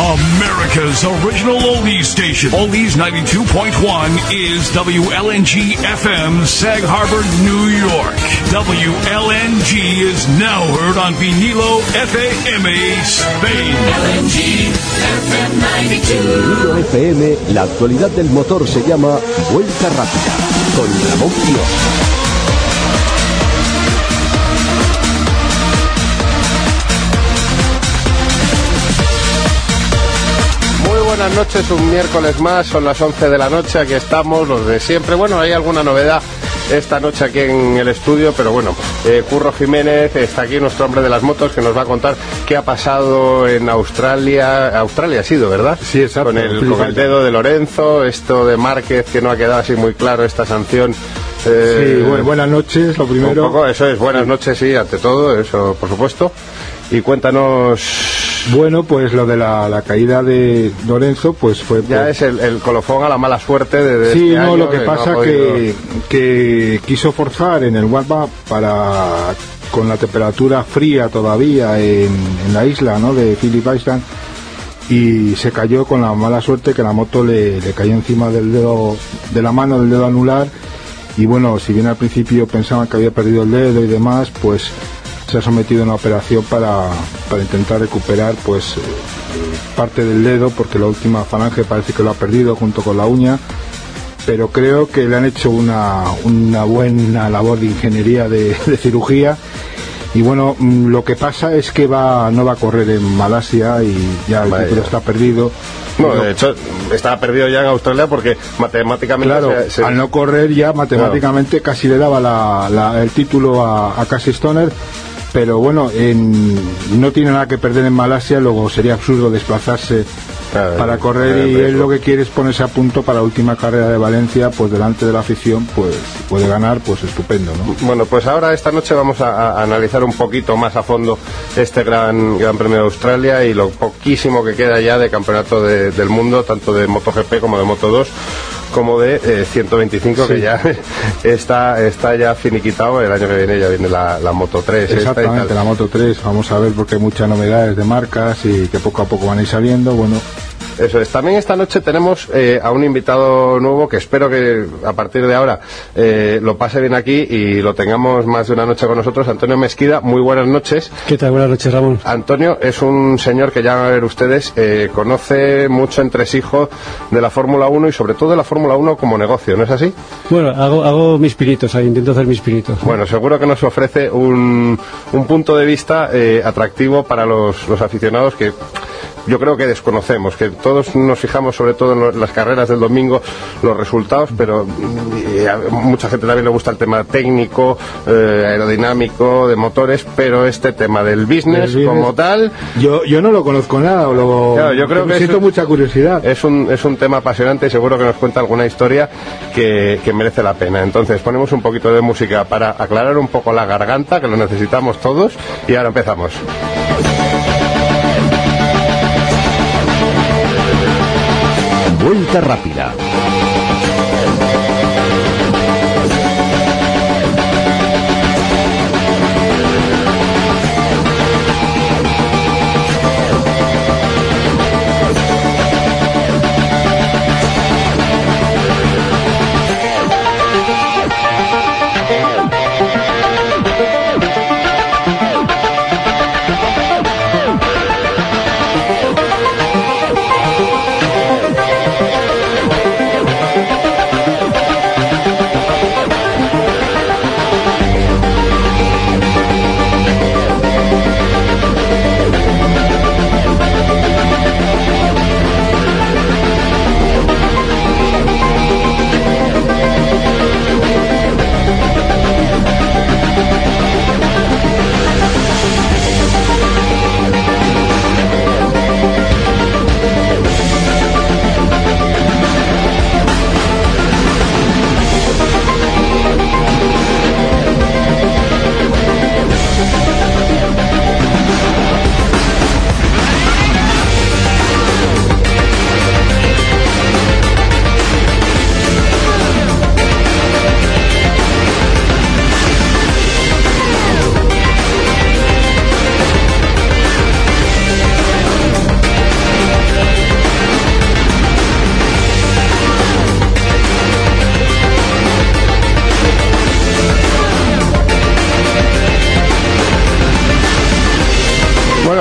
America's original oldies station. Oldies 92.1 is WLNG FM, Sag Harbor, New York. WLNG is now heard on Vinilo FAMA, Spain. LNG FM 92. Vinilo FM, la actualidad del motor se llama Vuelta Rápida, con Ramón Quiroz. Buenas noches, un miércoles más, son las 11 de la noche, aquí estamos, los de siempre. Bueno, hay alguna novedad esta noche aquí en el estudio, pero bueno, eh, Curro Jiménez está aquí, nuestro hombre de las motos, que nos va a contar qué ha pasado en Australia. Australia ha sido, ¿verdad? Sí, exacto. Con el, con el dedo de Lorenzo, esto de Márquez, que no ha quedado así muy claro, esta sanción. Eh, sí, bueno, buenas noches, lo primero. Un poco, eso es, buenas noches, sí, ante todo, eso, por supuesto. Y cuéntanos bueno, pues lo de la, caída de Lorenzo, pues fue... Ya es el, colofón a la mala suerte de... sí, este no, lo que pasa que, que quiso forzar en el warm para con la temperatura fría todavía en, la isla ¿no? de Philip Island y se cayó con la mala suerte que la moto le, le cayó encima del dedo de la mano del dedo anular y bueno si bien al principio pensaban que había perdido el dedo y demás pues se ha sometido a una operación para, intentar recuperar pues eh, parte del dedo porque la última falange parece que lo ha perdido junto con la uña. Pero creo que le han hecho una, buena labor de ingeniería de, cirugía. Y bueno mm, lo que pasa es que va no va a correr en Malasia y ya el título está perdido. No, de hecho, estaba perdido ya en Australia porque matemáticamente. Claro, al no correr ya matemáticamente casi le daba el título a, a Cassie Stoner pero bueno, no tiene nada que perder en Malasia, luego sería absurdo desplazarse para correr y él lo que quiere es ponerse a punto para la última carrera de Valencia, pues delante de la afición, pues puede ganar, pues estupendo, ¿no? Bueno, pues ahora esta noche vamos a, analizar un poquito más a fondo este gran, gran premio de Australia y lo poquísimo que queda ya de campeonato del mundo, tanto de MotoGP como de Moto 2 como de 125 eh, que ya está está ya finiquitado. El año que viene ya viene la, Moto 3 exactamente la Moto 3 vamos a ver porque hay muchas novedades de marcas y que poco a poco van a ir saliendo. Bueno eso es. También esta noche tenemos eh, a un invitado nuevo que espero que a partir de ahora eh, lo pase bien aquí y lo tengamos más de una noche con nosotros. Antonio Mesquida, muy buenas noches. ¿Qué tal? Buenas noches, Ramón. Antonio es un señor que ya van a ver ustedes, eh, conoce mucho entresijos de la Fórmula 1 y sobre todo de la Fórmula 1 como negocio, ¿no es así? Bueno, hago, hago mis pinitos, ahí, intento hacer mis pinitos. Bueno, seguro que nos ofrece un, un punto de vista atractivo para los, los aficionados que yo creo que desconocemos, que todos nos fijamos sobre todo en las carreras del domingo, los resultados, pero mm, a mucha gente también le gusta el tema técnico, eh, aerodinámico, de motores, pero este tema del business, como tal... Yo, yo no lo conozco nada, lo, yo creo que siento mucha curiosidad. Es un, es un tema apasionante y seguro que nos cuenta alguna historia que, que merece la pena. Entonces ponemos un poquito de música para aclarar un poco la garganta, que lo necesitamos todos, y ahora empezamos. Rápida.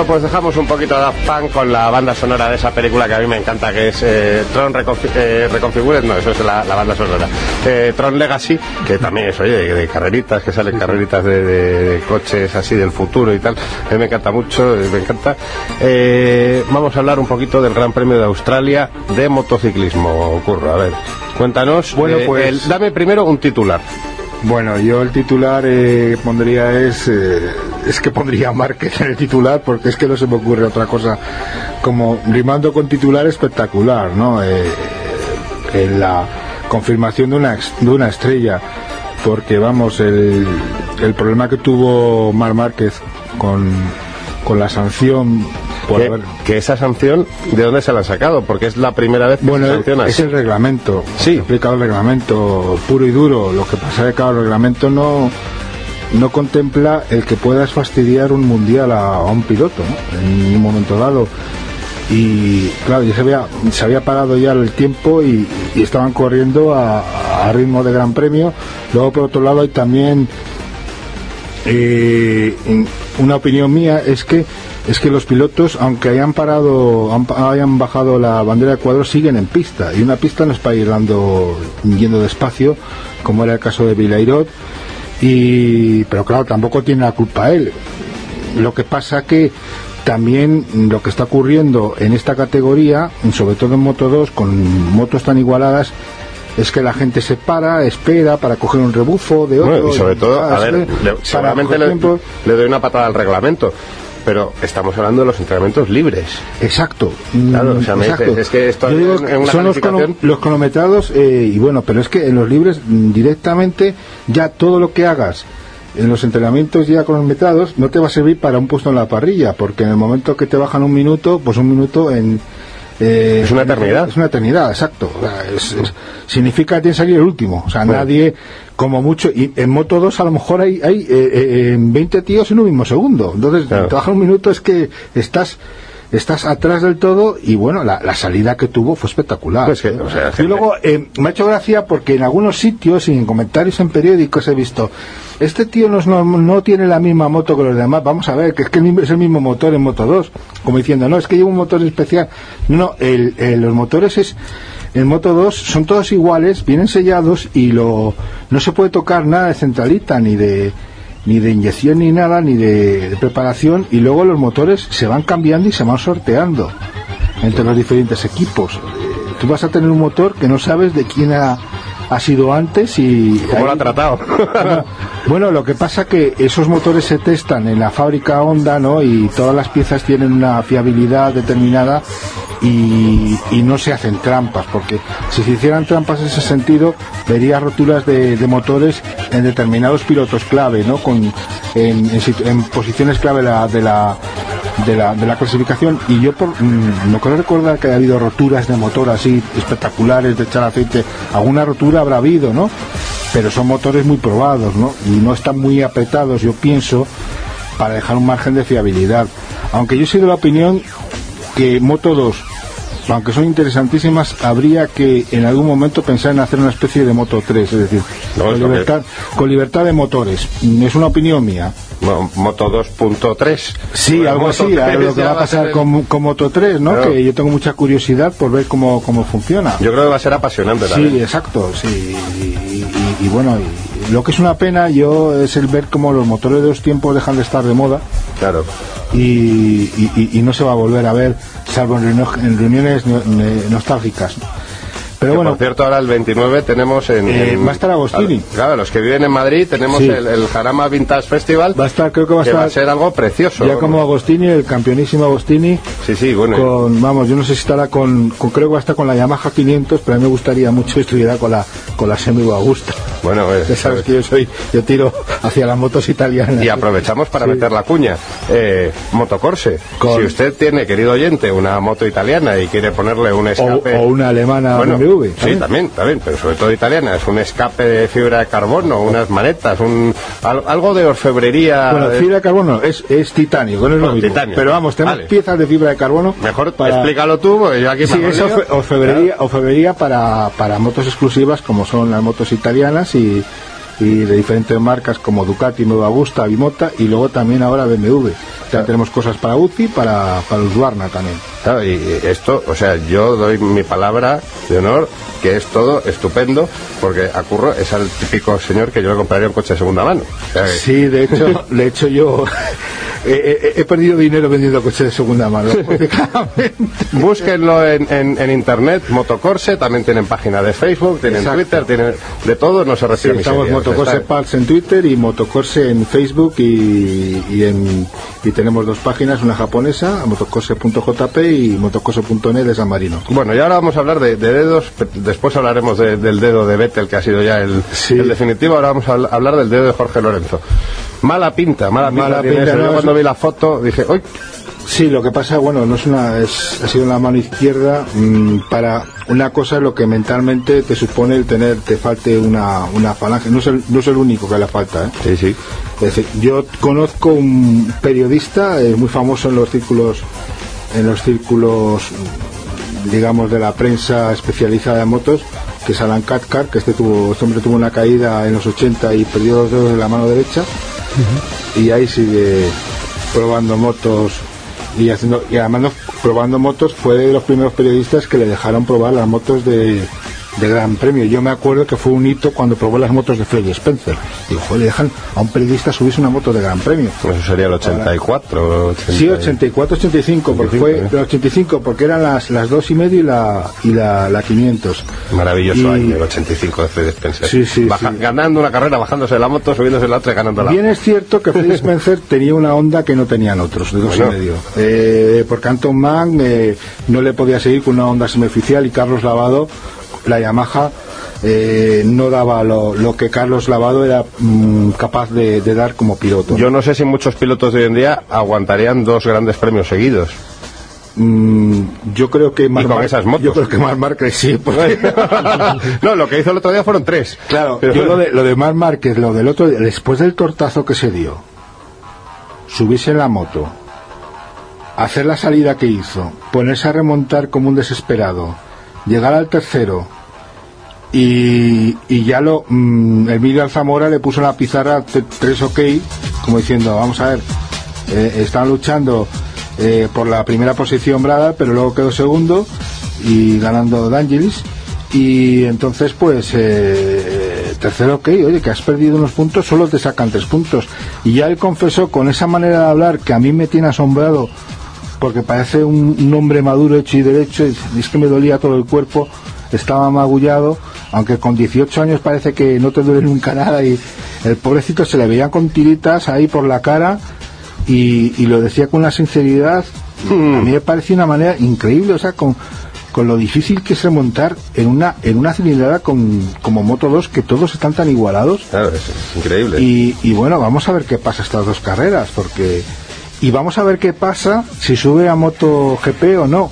Pues dejamos un poquito de Daft Punk con la banda sonora de esa película que a mí me encanta, que es eh, Tron Reconfi eh, Reconfigured, no, eso es la, la banda sonora. Eh, Tron Legacy, que también es, oye, de, de carreritas, que salen carreritas de, de- de coches así del futuro y tal. A mí me encanta mucho, eh, me encanta. Vamos a hablar un poquito del Gran Premio de Australia de motociclismo, Curro. A ver, cuéntanos. Bueno, pues- el- dame primero un titular. Bueno, yo el titular eh, pondría es eh, es que pondría Márquez en el titular porque es que no se me ocurre otra cosa como rimando con titular espectacular, ¿no? Eh, en la confirmación de una de una estrella porque vamos el, el problema que tuvo Mar Márquez con con la sanción por Que, haber- que esa sanción, ¿de dónde se la han sacado? Porque es la primera vez que Bueno, se sanciona. es el reglamento. Sí. Aplicado el reglamento puro y duro. Lo que pasa es que claro, el reglamento no no contempla el que puedas fastidiar un mundial a, un piloto en un momento dado. Y claro, ya se había, parado ya el tiempo y, estaban corriendo a, ritmo de gran premio. Luego, por otro lado, hay también eh, una opinión mía es que es que los pilotos aunque hayan parado hayan bajado la bandera de cuadro siguen en pista y una pista no es para ir dando yendo despacio como era el caso de Vilairot y pero claro tampoco tiene la culpa él lo que pasa que también lo que está ocurriendo en esta categoría, sobre todo en Moto 2, con motos tan igualadas, es que la gente se para, espera para coger un rebufo de otro. Bueno, y sobre todo, a ver, le- seguramente le doy una patada al reglamento, pero estamos hablando de los entrenamientos libres. Exacto. Claro, o sea, me exacto. dices, es que esto Yo digo, en- en una son los, los cronometrados eh, y bueno, pero es que en los libres mm, directamente ya todo lo que hagas en los entrenamientos ya cronometrados no te va a servir para un puesto en la parrilla, porque en el momento que te bajan un minuto, pues un minuto en eh, Es una eternidad. Es una eternidad, exacto. O sea, es- es- significa que tienes que salir el último. O sea, Bueno. nadie, como mucho, y en Moto 2 a lo mejor hay, hay eh, eh, 20 tíos en un mismo segundo. Entonces, Claro. te bajan un minuto es que estás estás atrás del todo y bueno, la, la salida que tuvo fue espectacular. Pues que, o sea, y luego eh, me ha hecho gracia porque en algunos sitios y en comentarios en periódicos he visto, este tío no, no, no tiene la misma moto que los demás, vamos a ver, que es que es el mismo motor en Moto 2, como diciendo, no, es que lleva un motor especial. No, no, el, el- los motores es... En Moto 2 son todos iguales, vienen sellados y lo no se puede tocar nada de centralita ni de ni de inyección ni nada, ni de, preparación, y luego los motores se van cambiando y se van sorteando entre los diferentes equipos. Tú vas a tener un motor que no sabes de quién ha, ha sido antes y... ¿Cómo lo ha tratado? bueno, bueno, lo que pasa que esos motores se testan en la fábrica Honda, ¿no? Y todas las piezas tienen una fiabilidad determinada y, y no se hacen trampas, porque si se hicieran trampas en ese sentido, vería roturas de, de motores en determinados pilotos clave, ¿no? Con, en, en en posiciones clave la- de la de la, de la clasificación y yo por, mm, no creo recordar que haya habido roturas de motor así espectaculares de echar aceite alguna rotura habrá habido no pero son motores muy probados no y no están muy apretados yo pienso para dejar un margen de fiabilidad. Aunque yo soy de la opinión que Moto 2 aunque son interesantísimas habría que en algún momento pensar en hacer una especie de Moto 3 es decir No, con, es lo que- libertad, con libertad de motores Mm, es una opinión mía Mo- Moto 2.3. Sí, Bueno, algo así, a 3 lo que va a va a pasar con, con Moto 3, ¿no? Claro. Que yo tengo mucha curiosidad por ver cómo, cómo funciona. Yo creo que va a ser apasionante sí, también. exacto, sí. Y, y- y bueno, y lo que es una pena yo es el ver cómo los motores de los tiempos dejan de estar de moda Claro. Y, y- no se va a volver a ver, salvo en, reunio- en reuniones no- ne- nostálgicas. Pero Que, bueno, por cierto, ahora el 29 tenemos en... Eh, en- va a estar Agostini. Claro, los que viven en Madrid tenemos Sí. el, el Jarama Vintage Festival. va a estar, creo que va a que va a estar ser algo precioso. ya como Agostini, el campeonísimo Agostini. Sí, sí, bueno. con vamos yo no sé si estará con, con- creo que va a estar con la Yamaha 500 pero a mí me gustaría mucho que estuviera con la con la Semi Augusta Bueno, ya sabes que yo soy yo tiro hacia las motos italianas Y aprovechamos para Sí. meter la cuña. Eh, Motocorse. Con- Si usted tiene, querido oyente, una moto italiana y quiere ponerle un escape... o una alemana Bueno, BMW sí, también, también, pero sobre todo italiana. Es un escape de fibra de carbono, unas manetas, un, al- algo de orfebrería. bueno eh, fibra de carbono es, es titanio, no es lo mismo. titanio. pero vamos tenemos Vale. piezas de fibra de carbono Mejor para- explícalo tú, porque yo aquí Sí, es orfe- orfebrería, orfebrería para, para motos exclusivas como son las motos italianas y, y de diferentes marcas como Ducati, Nueva Augusta, Bimota y luego también ahora BMW. Ya tenemos cosas para UCI, para, para Husqvarna también. Claro, y esto, o sea, yo doy mi palabra de honor que es todo estupendo, porque a Curro es el típico señor que yo le compraría un coche de segunda mano. O sea, que- Sí, de hecho, de hecho yo he, he- he perdido dinero vendiendo coches de segunda mano. Búsquenlo en, en- en internet, Motocorse, también tienen página de Facebook, tienen Exacto. Twitter, tienen de todo, no se Sí, recibe sea, Motocorse en Twitter y Motocorse en Facebook y, y, en, y tenemos dos páginas, una japonesa, motocorse.jp y motocorse.net de San Marino. Bueno, y ahora vamos a hablar de, de dedos, después hablaremos de- del dedo de Vettel, que ha sido ya el, Sí. el definitivo, ahora vamos a habl- hablar del dedo de Jorge Lorenzo. Mala pinta, mala pinta. Mala pinta, eso. no, Yo cuando vi la foto dije, ¡uy! Sí, lo que pasa, bueno, no es una, es, ha sido la mano izquierda mm, para una cosa es lo que mentalmente te supone el tener, te falte una, una falange. No es, el, no es el único que le falta, ¿eh? Sí, sí. Es decir, yo conozco un periodista eh, muy famoso en los círculos, en los círculos, digamos, de la prensa especializada en motos, que es Alan Cathcart, que este tuvo, este hombre tuvo una caída en los 80 y perdió los dedos de la mano derecha, y ahí sigue probando motos y haciendo, y además probando motos fue de los primeros periodistas que le dejaron probar las motos de, de Gran Premio. Yo me acuerdo que fue un hito cuando probó las motos de Freddy Spencer. Digo, joder, le dejan a un periodista subirse una moto de Gran Premio. Pues eso sería el 84. 80 Sí, 84, 85, porque 85, fue ¿eh? el 85, porque eran las, las dos y medio y la, y la, la 500. Maravilloso Y- año, el 85 de Fred Spencer. Sí, sí, Baja- sí. Ganando una carrera, bajándose de la moto, subiéndose la otra y ganando la Bien es cierto que Freddy Spencer tenía una onda que no tenían otros, de dos Bueno. y medio. Eh, porque Anton Mann eh, no le podía seguir con una onda semioficial y Carlos Lavado, la Yamaha, eh, no daba lo, lo que Carlos Lavado era mm, capaz de, de dar como piloto. Yo no sé si muchos pilotos de hoy en día aguantarían dos grandes premios seguidos. Mm, yo creo que con Mar- esas motos. Yo creo que Marc Márquez sí, porque no, lo que hizo el otro día fueron tres. Claro, Pero- yo lo de, lo de Márquez, lo del otro, después del tortazo que se dio, subirse en la moto, hacer la salida que hizo, ponerse a remontar como un desesperado, llegar al tercero y, y ya lo, mm, Emilio Alzamora le puso en la pizarra tres ok, como diciendo, vamos a ver, eh, están luchando eh, por la primera posición Brada, pero luego quedó segundo y ganando D'Angelis. Y entonces, pues, eh, tercero, ok, oye, que has perdido unos puntos, solo te sacan tres puntos. Y ya él confesó con esa manera de hablar que a mí me tiene asombrado, porque parece un, un hombre maduro, hecho y derecho, y es que me dolía todo el cuerpo, estaba magullado, aunque con 18 años parece que no te duele nunca nada, y el pobrecito se le veían con tiritas ahí por la cara, y, y lo decía con una sinceridad, a mí me parecía una manera increíble, o sea, con, con lo difícil que es remontar en una en una cilindrada con, como Moto 2, que todos están tan igualados, Claro, es, es increíble. y, y bueno, vamos a ver qué pasa estas dos carreras, porque. Y vamos a ver qué pasa si sube a MotoGP o no.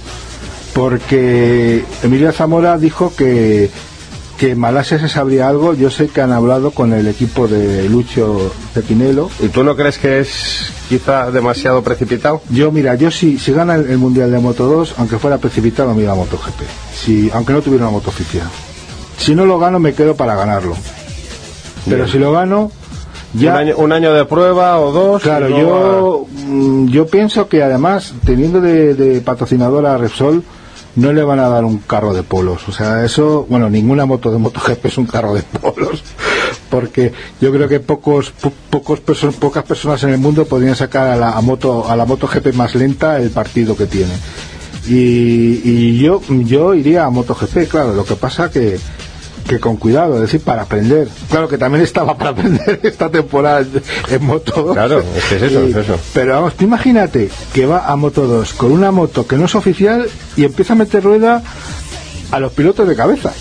Porque Emilio Zamora dijo que, que en Malasia se sabría algo. Yo sé que han hablado con el equipo de Lucho Cepinelo. ¿Y tú no crees que es quizá demasiado precipitado? Yo, mira, yo si, si gana el, el Mundial de Moto 2, aunque fuera precipitado, me iba a MotoGP. Si, aunque no tuviera una moto oficial. Si no lo gano, me quedo para ganarlo. Pero Bien. si lo gano, ya. Un, año, un año de prueba o dos. Claro, yo, mm, yo pienso que además, teniendo de, de patrocinador a Repsol, no le van a dar un carro de polos. O sea, eso, bueno, ninguna moto de MotoGP es un carro de polos. Porque yo creo que pocos, po- pocos perso- pocas personas en el mundo podrían sacar a la, moto, a la MotoGP más lenta el partido que tiene. Y, y yo, yo iría a MotoGP, claro, lo que pasa que, que con cuidado, es decir, para aprender. Claro que también estaba para aprender esta temporada en Moto 2. Claro, es que es eso, es eso. Pero vamos, tú imagínate que va a Moto 2 con una moto que no es oficial y empieza a meter rueda a los pilotos de cabeza.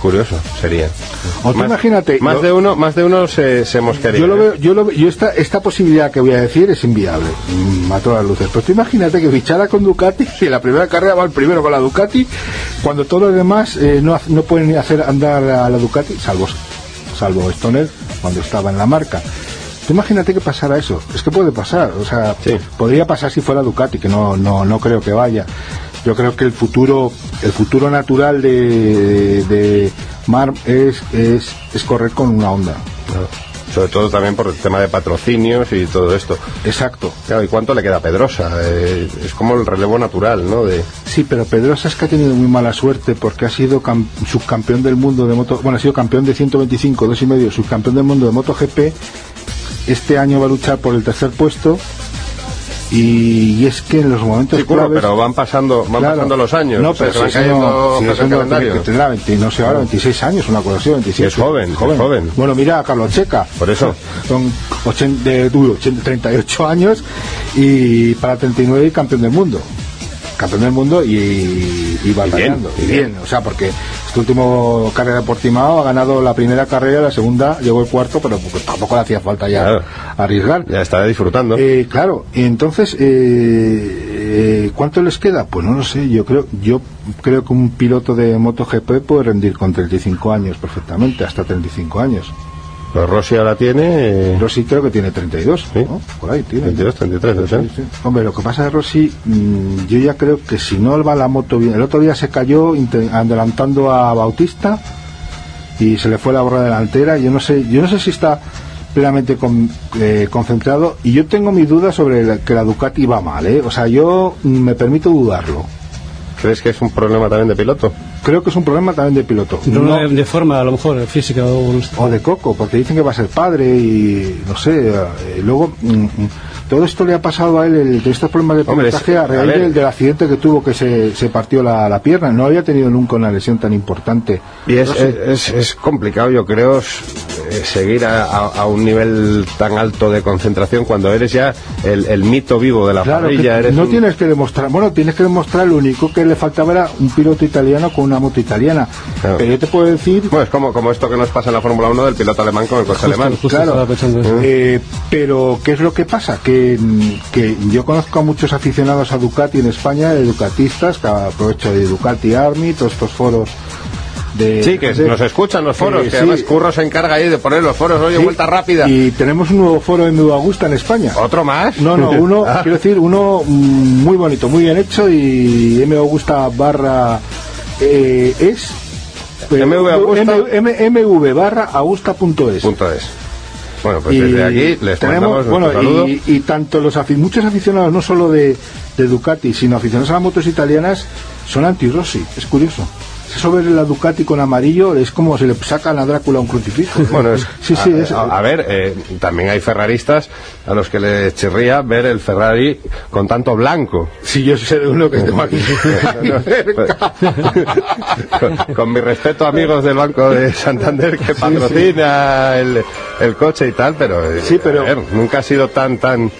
Curioso sería. O tú imagínate, Más de uno, más de uno se, se mosquearía. Yo lo ¿eh? veo, yo lo veo- yo esta, esta posibilidad que voy a decir es inviable, mm, a todas luces. Pero tú imagínate que fichara con Ducati y en la primera carrera va el primero con la Ducati, cuando todos los demás eh, no, no pueden ni hacer andar a la Ducati, salvo, salvo Stoner, cuando estaba en la marca. Tú imagínate que pasara eso, es que puede pasar, o sea, Sí. podría pasar si fuera Ducati, que no, no, no creo que vaya. Yo creo que el futuro, el futuro natural de, de, Mar es, es, es correr con una onda. Sobre todo también por el tema de patrocinios y todo esto. Exacto. Claro, ¿y cuánto le queda a Pedrosa? Eh, es como el relevo natural, ¿no? De... Sí, pero Pedrosa es que ha tenido muy mala suerte porque ha sido cam- subcampeón del mundo de moto, bueno, ha sido campeón de 125, dos y medio, subcampeón del mundo de MotoGP. Este año va a luchar por el tercer puesto y, y es que en los momentos Sí, claves- pero van pasando, van Claro. pasando los años. No, o sea, pero se van si eso no- si que tendrá 20, no sé ahora, 26 años, una cosa así, 27. Es joven, es joven. Bueno, mira a Carlos Checa. Por eso. Son 80, de, uy, 80, 38 años y para 39 y campeón del mundo. Campeón del mundo y, y batallando. y Y bien. bien, o sea, porque este último carrera de Portimao ha ganado la primera carrera, la segunda llegó el cuarto, pero porque tampoco le hacía falta ya Claro. arriesgar. Ya está disfrutando. Eh, claro, y entonces, eh, eh, ¿cuánto les queda? Pues no lo sé, yo creo, yo creo que un piloto de MotoGP puede rendir con 35 años perfectamente, hasta 35 años. Pero Rossi ahora tiene... eh, Rossi creo que tiene 32, Sí. ¿no? Por ahí tiene. 22, 33, no sé. Sí, sí. Hombre, lo que pasa es Rossi, mm, yo ya creo que si no va la moto bien, el otro día se cayó adelantando a Bautista y se le fue la borra delantera, yo no sé, yo no sé si está plenamente con- eh, concentrado y yo tengo mis dudas sobre la- que la Ducati va mal, ¿eh? O sea, yo mm, me permito dudarlo. ¿Crees que es un problema también de piloto? Creo que es un problema también de piloto. No, No- de, forma, a lo mejor, física o... o de Coco, porque dicen que va a ser padre y no sé, eh, luego mm, mm, todo esto le ha pasado a él, el, de estos problemas de pilotaje a a raíz del, del accidente que tuvo que se, se partió la, la pierna, no había tenido nunca una lesión tan importante. Y es, No sé. es, es complicado, yo creo, seguir a, a- a un nivel tan alto de concentración cuando eres ya el, el mito vivo de la Claro, parrilla. Eres no un- tienes que demostrar, bueno, tienes que demostrar lo único que le faltaba era un piloto italiano con una moto italiana. Claro. Pero yo te puedo decir Bueno, es como, como esto que nos pasa en la Fórmula 1 del piloto alemán con el coche alemán. justo Claro. Eh, pero ¿qué es lo que pasa? Que, que yo conozco a muchos aficionados a Ducati en España, de ducatistas, que aprovecho de Ducati Army, todos estos foros de... Sí, que nos escuchan los foros, Eh, que sí. además Curro se encarga ahí de poner los foros, oye, Sí, vuelta rápida. Y tenemos un nuevo foro en Nueva Augusta en España. ¿Otro más? No, no, uno, Ah, quiero decir, uno mm, muy bonito, muy bien hecho y M Augusta barra eh, es... MV Augusta. M- M- MV barra augusta.es. punto es. Bueno, pues desde aquí les tenemos, bueno, saludo. y, y tanto los muchos aficionados, no solo de, de Ducati, sino aficionados a las motos italianas, son anti-Rossi. Es curioso. Eso ver la Ducati con amarillo es como si le sacan a Drácula un crucifijo. Bueno, es- sí, sí, a, es, a- ver, eh, también hay ferraristas a los que les chirría ver el Ferrari con tanto blanco. si yo de uno que tengo aquí. con, con mi respeto, amigos del Banco de Santander que patrocina El, el coche y tal, pero, eh, Sí, pero- a ver, nunca ha sido tan tan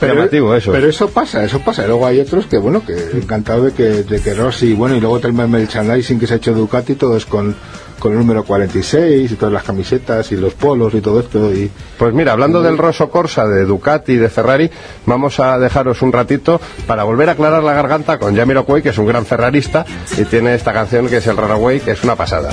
llamativo eso. Pero eso pasa, eso pasa. Luego hay otros que, bueno, que encantado de que, de que Rossi, bueno, y luego también el merchandising que se ha hecho Ducati, todo es con, con el número 46 y todas las camisetas y los polos y todo esto. Y Pues mira, hablando del Rosso Corsa, de Ducati y de Ferrari, vamos a dejaros un ratito para volver a aclarar la garganta con Jamiroquai, que es un gran ferrarista, y tiene esta canción que es el Raraway, que es una pasada.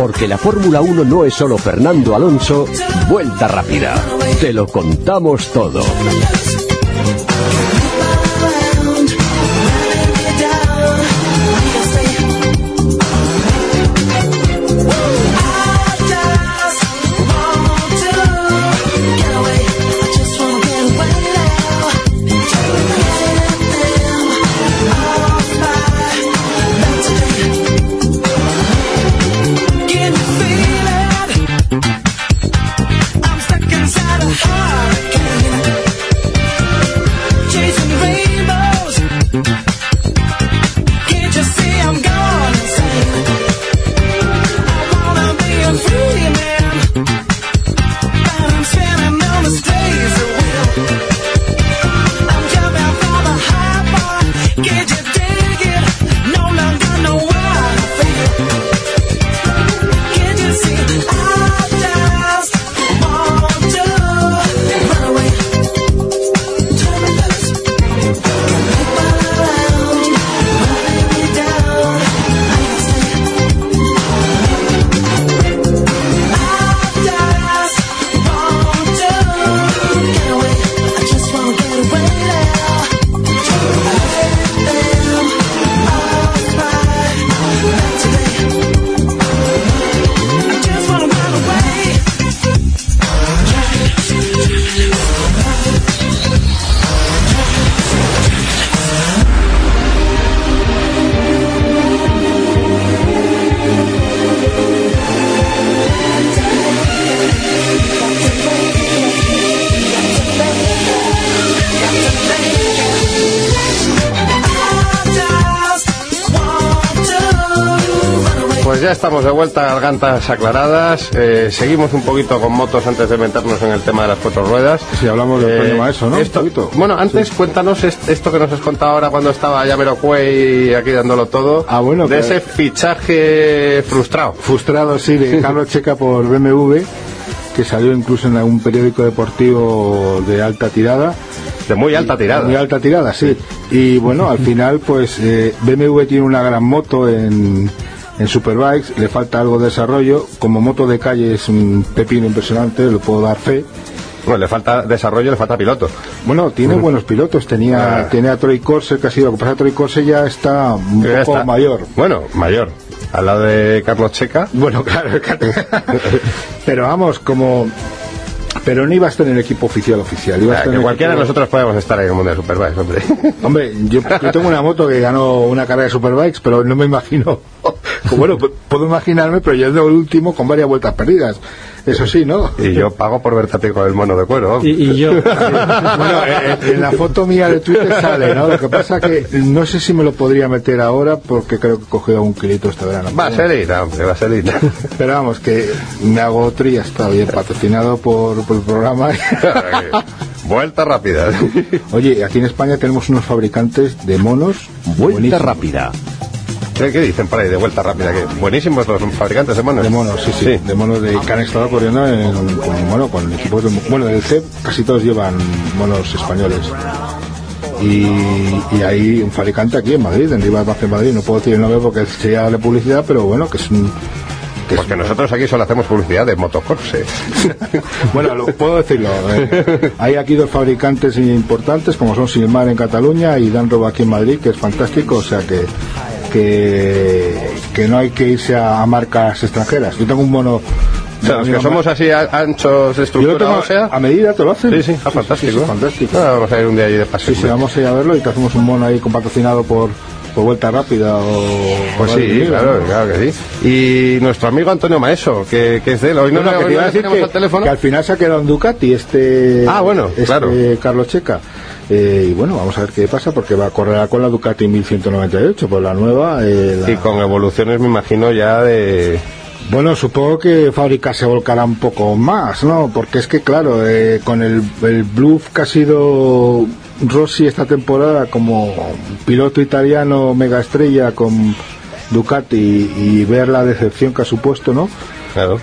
Porque la Fórmula 1 no es solo Fernando Alonso, vuelta rápida. Te lo contamos todo. Ya estamos de vuelta, gargantas aclaradas. Eh, seguimos un poquito con motos antes de meternos en el tema de las cuatro ruedas. Si hablamos del premio Maeso, ¿no? Eh, esto- bueno, antes cuéntanos est- esto que nos has contado ahora cuando estaba Cuey aquí dándolo todo. Ah, bueno, De que- ese fichaje frustrado. Frustrado, sí, de Carlos Checa por BMW, que salió incluso en algún periódico deportivo de alta tirada. De muy alta tirada. Muy alta tirada, sí. Y bueno, al final, pues eh, BMW tiene una gran moto en, en Superbikes, le falta algo de desarrollo. Como moto de calle es un pepino impresionante, lo puedo dar fe. Bueno, le falta desarrollo, le falta piloto. Bueno, tiene buenos pilotos. Tenía, Ah. tiene a Troy Corse, que ha sido. Lo que pasa Troy Corse ya está un Ya poco está. mayor. Bueno, mayor. Al lado de Carlos Checa. Bueno, claro, pero vamos, como. Pero no iba a estar en el equipo oficial oficial. Iba a Ah, en que cualquiera de nosotros podemos estar ahí en el mundo de Superbikes, hombre. Hombre, yo, yo tengo una moto que ganó una carrera de Superbikes, pero no me imagino. Bueno, p- puedo imaginarme, pero yo es de último con varias vueltas perdidas. Eso sí, ¿no? Y yo pago por verte a ti con el mono de cuero. Y, y yo. Bueno, eh, en, en la foto mía de Twitter sale, ¿no? Lo que pasa que no sé si me lo podría meter ahora porque creo que he cogido un kilito este verano. Vaselina, hombre, vaselina. Pero vamos, que me hago trías, está bien, patrocinado por, por el programa. Vuelta rápida. Oye, aquí en España tenemos unos fabricantes de monos. Vuelta buenísimos. rápida. ¿Qué, qué dicen por ahí de vuelta rápida? Que buenísimos los fabricantes de monos. De monos, sí, sí, de monos de, que han estado corriendo en, con, bueno, con equipos de, bueno, del CEP casi todos llevan monos españoles. Y, y hay un fabricante aquí en Madrid, en Rivas en Madrid, no puedo decir el nombre porque sería darle publicidad, pero bueno, que es un... que es Porque nosotros aquí solo hacemos publicidad de motocorse. bueno, lo, puedo decirlo. eh, hay aquí dos fabricantes importantes, como son Silmar en Cataluña y Danroba aquí en Madrid, que es fantástico, o sea que que, que no hay que irse a, a marcas extranjeras. Yo tengo un mono... O sea, los que somos así a- anchos de Yo lo estructura tengo ósea. a medida, te lo hacen. Sí, sí, ah, fantástico. Sí, sí, fantástico. Ah, vamos a ir un día allí de paseo. Sí, sí, vamos a ir a verlo y te hacemos un mono ahí con patrocinado por, por Vuelta Rápida o... Pues sí, claro, ¿no? claro que sí. Y nuestro amigo Antonio Maeso, que, que es de él. Hoy no, No, no, que te iba a decir que, al teléfono. que al final se ha quedado en Ducati este, Ah, bueno, este claro. Carlos Checa. Eh, y bueno, vamos a ver qué pasa porque va a correr con la Ducati 1198, por la nueva. eh, la- Y con evoluciones, me imagino, ya de... Bueno, supongo que fábrica se volcará un poco más, ¿no? Porque es que, claro, eh, con el, el bluff que ha sido Rossi esta temporada como piloto italiano mega estrella con Ducati y, ver la decepción que ha supuesto, ¿no? Claro.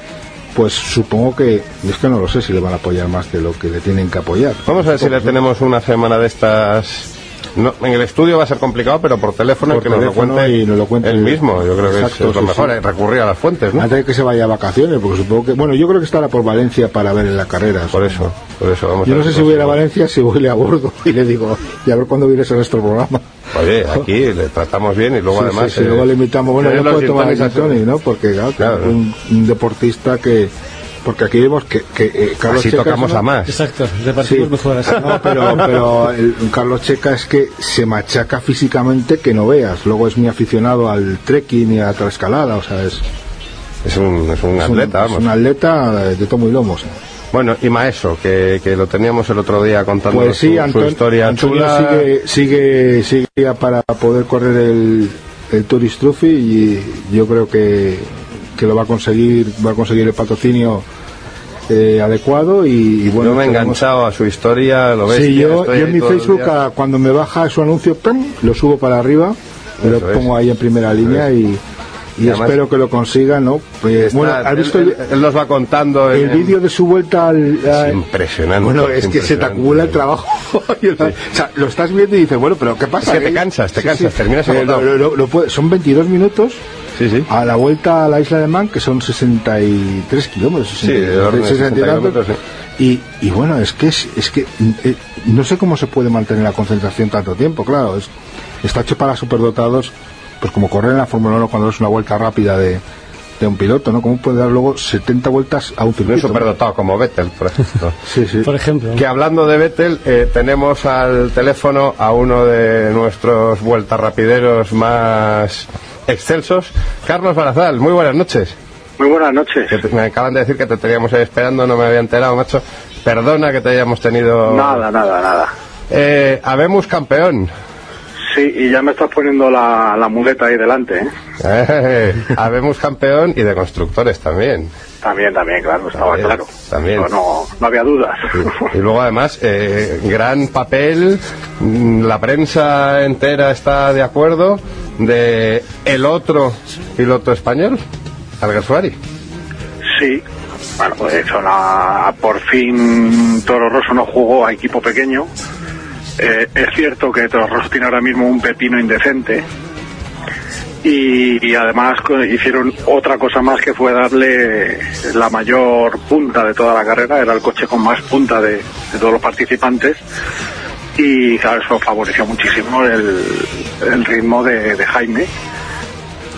Pues supongo que, es que no lo sé si le van a apoyar más de lo que le tienen que apoyar. Vamos a ver si le tenemos una semana de estas... No, en el estudio va a ser complicado, pero por teléfono Por que nos lo cuente y nos lo cuente. él mismo. Yo creo que es, es lo mejor, sí. eh, recurrir a las fuentes, ¿no? Antes de que se vaya a vacaciones, porque supongo que, bueno, yo creo que estará por Valencia para ver en la carrera. Por eso, por eso vamos Yo a no sé si voy a Valencia, si voy a bordo y le digo, y a ver cuándo vienes a nuestro programa. Oye, aquí le tratamos bien y luego Sí, además... sí, sí, eh, luego le invitamos, bueno, no los puede tomar el tonic, ¿no? Porque claro, Claro. un, un deportista que, porque aquí vemos que, que eh, Carlos Así Checa tocamos una- a más. Exacto, repartimos Sí. mejor así. No, pero, pero el, Carlos Checa es que se machaca físicamente que no veas. Luego es muy aficionado al trekking y a la escalada, o sea, es, Es un, es un es un- atleta, es vamos. un atleta de tomo y lomos. Bueno, y Maeso, que, que lo teníamos el otro día contando Pues sí, su, su Anton- historia Antonio chula. sigue, sigue, sigue para poder correr el, el Tourist Trophy y yo creo que, que lo va a conseguir, va a conseguir el patrocinio eh, adecuado y, y bueno. yo me he enganchado a su historia, lo ves. Sí, yo, yo en mi Facebook, a- cuando me baja su anuncio, ¡pum! lo subo para arriba, lo Eso es. pongo ahí en primera línea y, y Y además- espero que lo consiga, ¿no? Pues, bueno, ¿has visto él, él nos va contando el en- vídeo de su vuelta al... Es al- impresionante. bueno, es que se te acumula el trabajo. O sea, lo estás viendo y dices, bueno, pero ¿qué pasa? Es que te cansas, te cansas, terminas Eh, lo- lo- lo puede- Son 22 minutos Sí, sí. a la vuelta a la isla de Man, que son 63 kilómetros. Sí, de orden de 60 y 60 tantos. kilómetros, y, y bueno, es que, es, es que eh, no sé cómo se puede mantener la concentración tanto tiempo, claro. Es, está hecho para superdotados, pues como correr en la Fórmula 1 cuando es una vuelta rápida de, de un piloto, ¿no? ¿Cómo puede dar luego 70 vueltas a un circuito? superdotado como Vettel, por ejemplo. Sí, sí. Por ejemplo. Que hablando de Vettel, eh, tenemos al teléfono a uno de nuestros vueltas rapideros más excelsos, Carlos Barazal. Muy buenas noches. Muy buenas noches. Te- me acaban de decir que te teníamos ahí esperando, no me había enterado, macho. Perdona que te hayamos tenido. Nada, nada, nada. Eh, habemos campeón. Sí, y ya me estás poniendo la, la muleta ahí delante, ¿eh? Eh, habemos campeón y de constructores también. También, también, claro, estaba También, claro. también. No, no, no había dudas. Y luego además, eh, gran papel, mm, la prensa entera está de acuerdo de el otro piloto español, Alguersuari. Sí, bueno, pues hecho, la- por fin Toro Rosso no jugó a equipo pequeño. Eh, es cierto que Toro Rosso tiene ahora mismo un pepino indecente. Y, además hicieron otra cosa más que fue darle la mayor punta de toda la carrera, era el coche con más punta de, de todos los participantes y claro, eso favoreció muchísimo el, el ritmo de, de Jaime.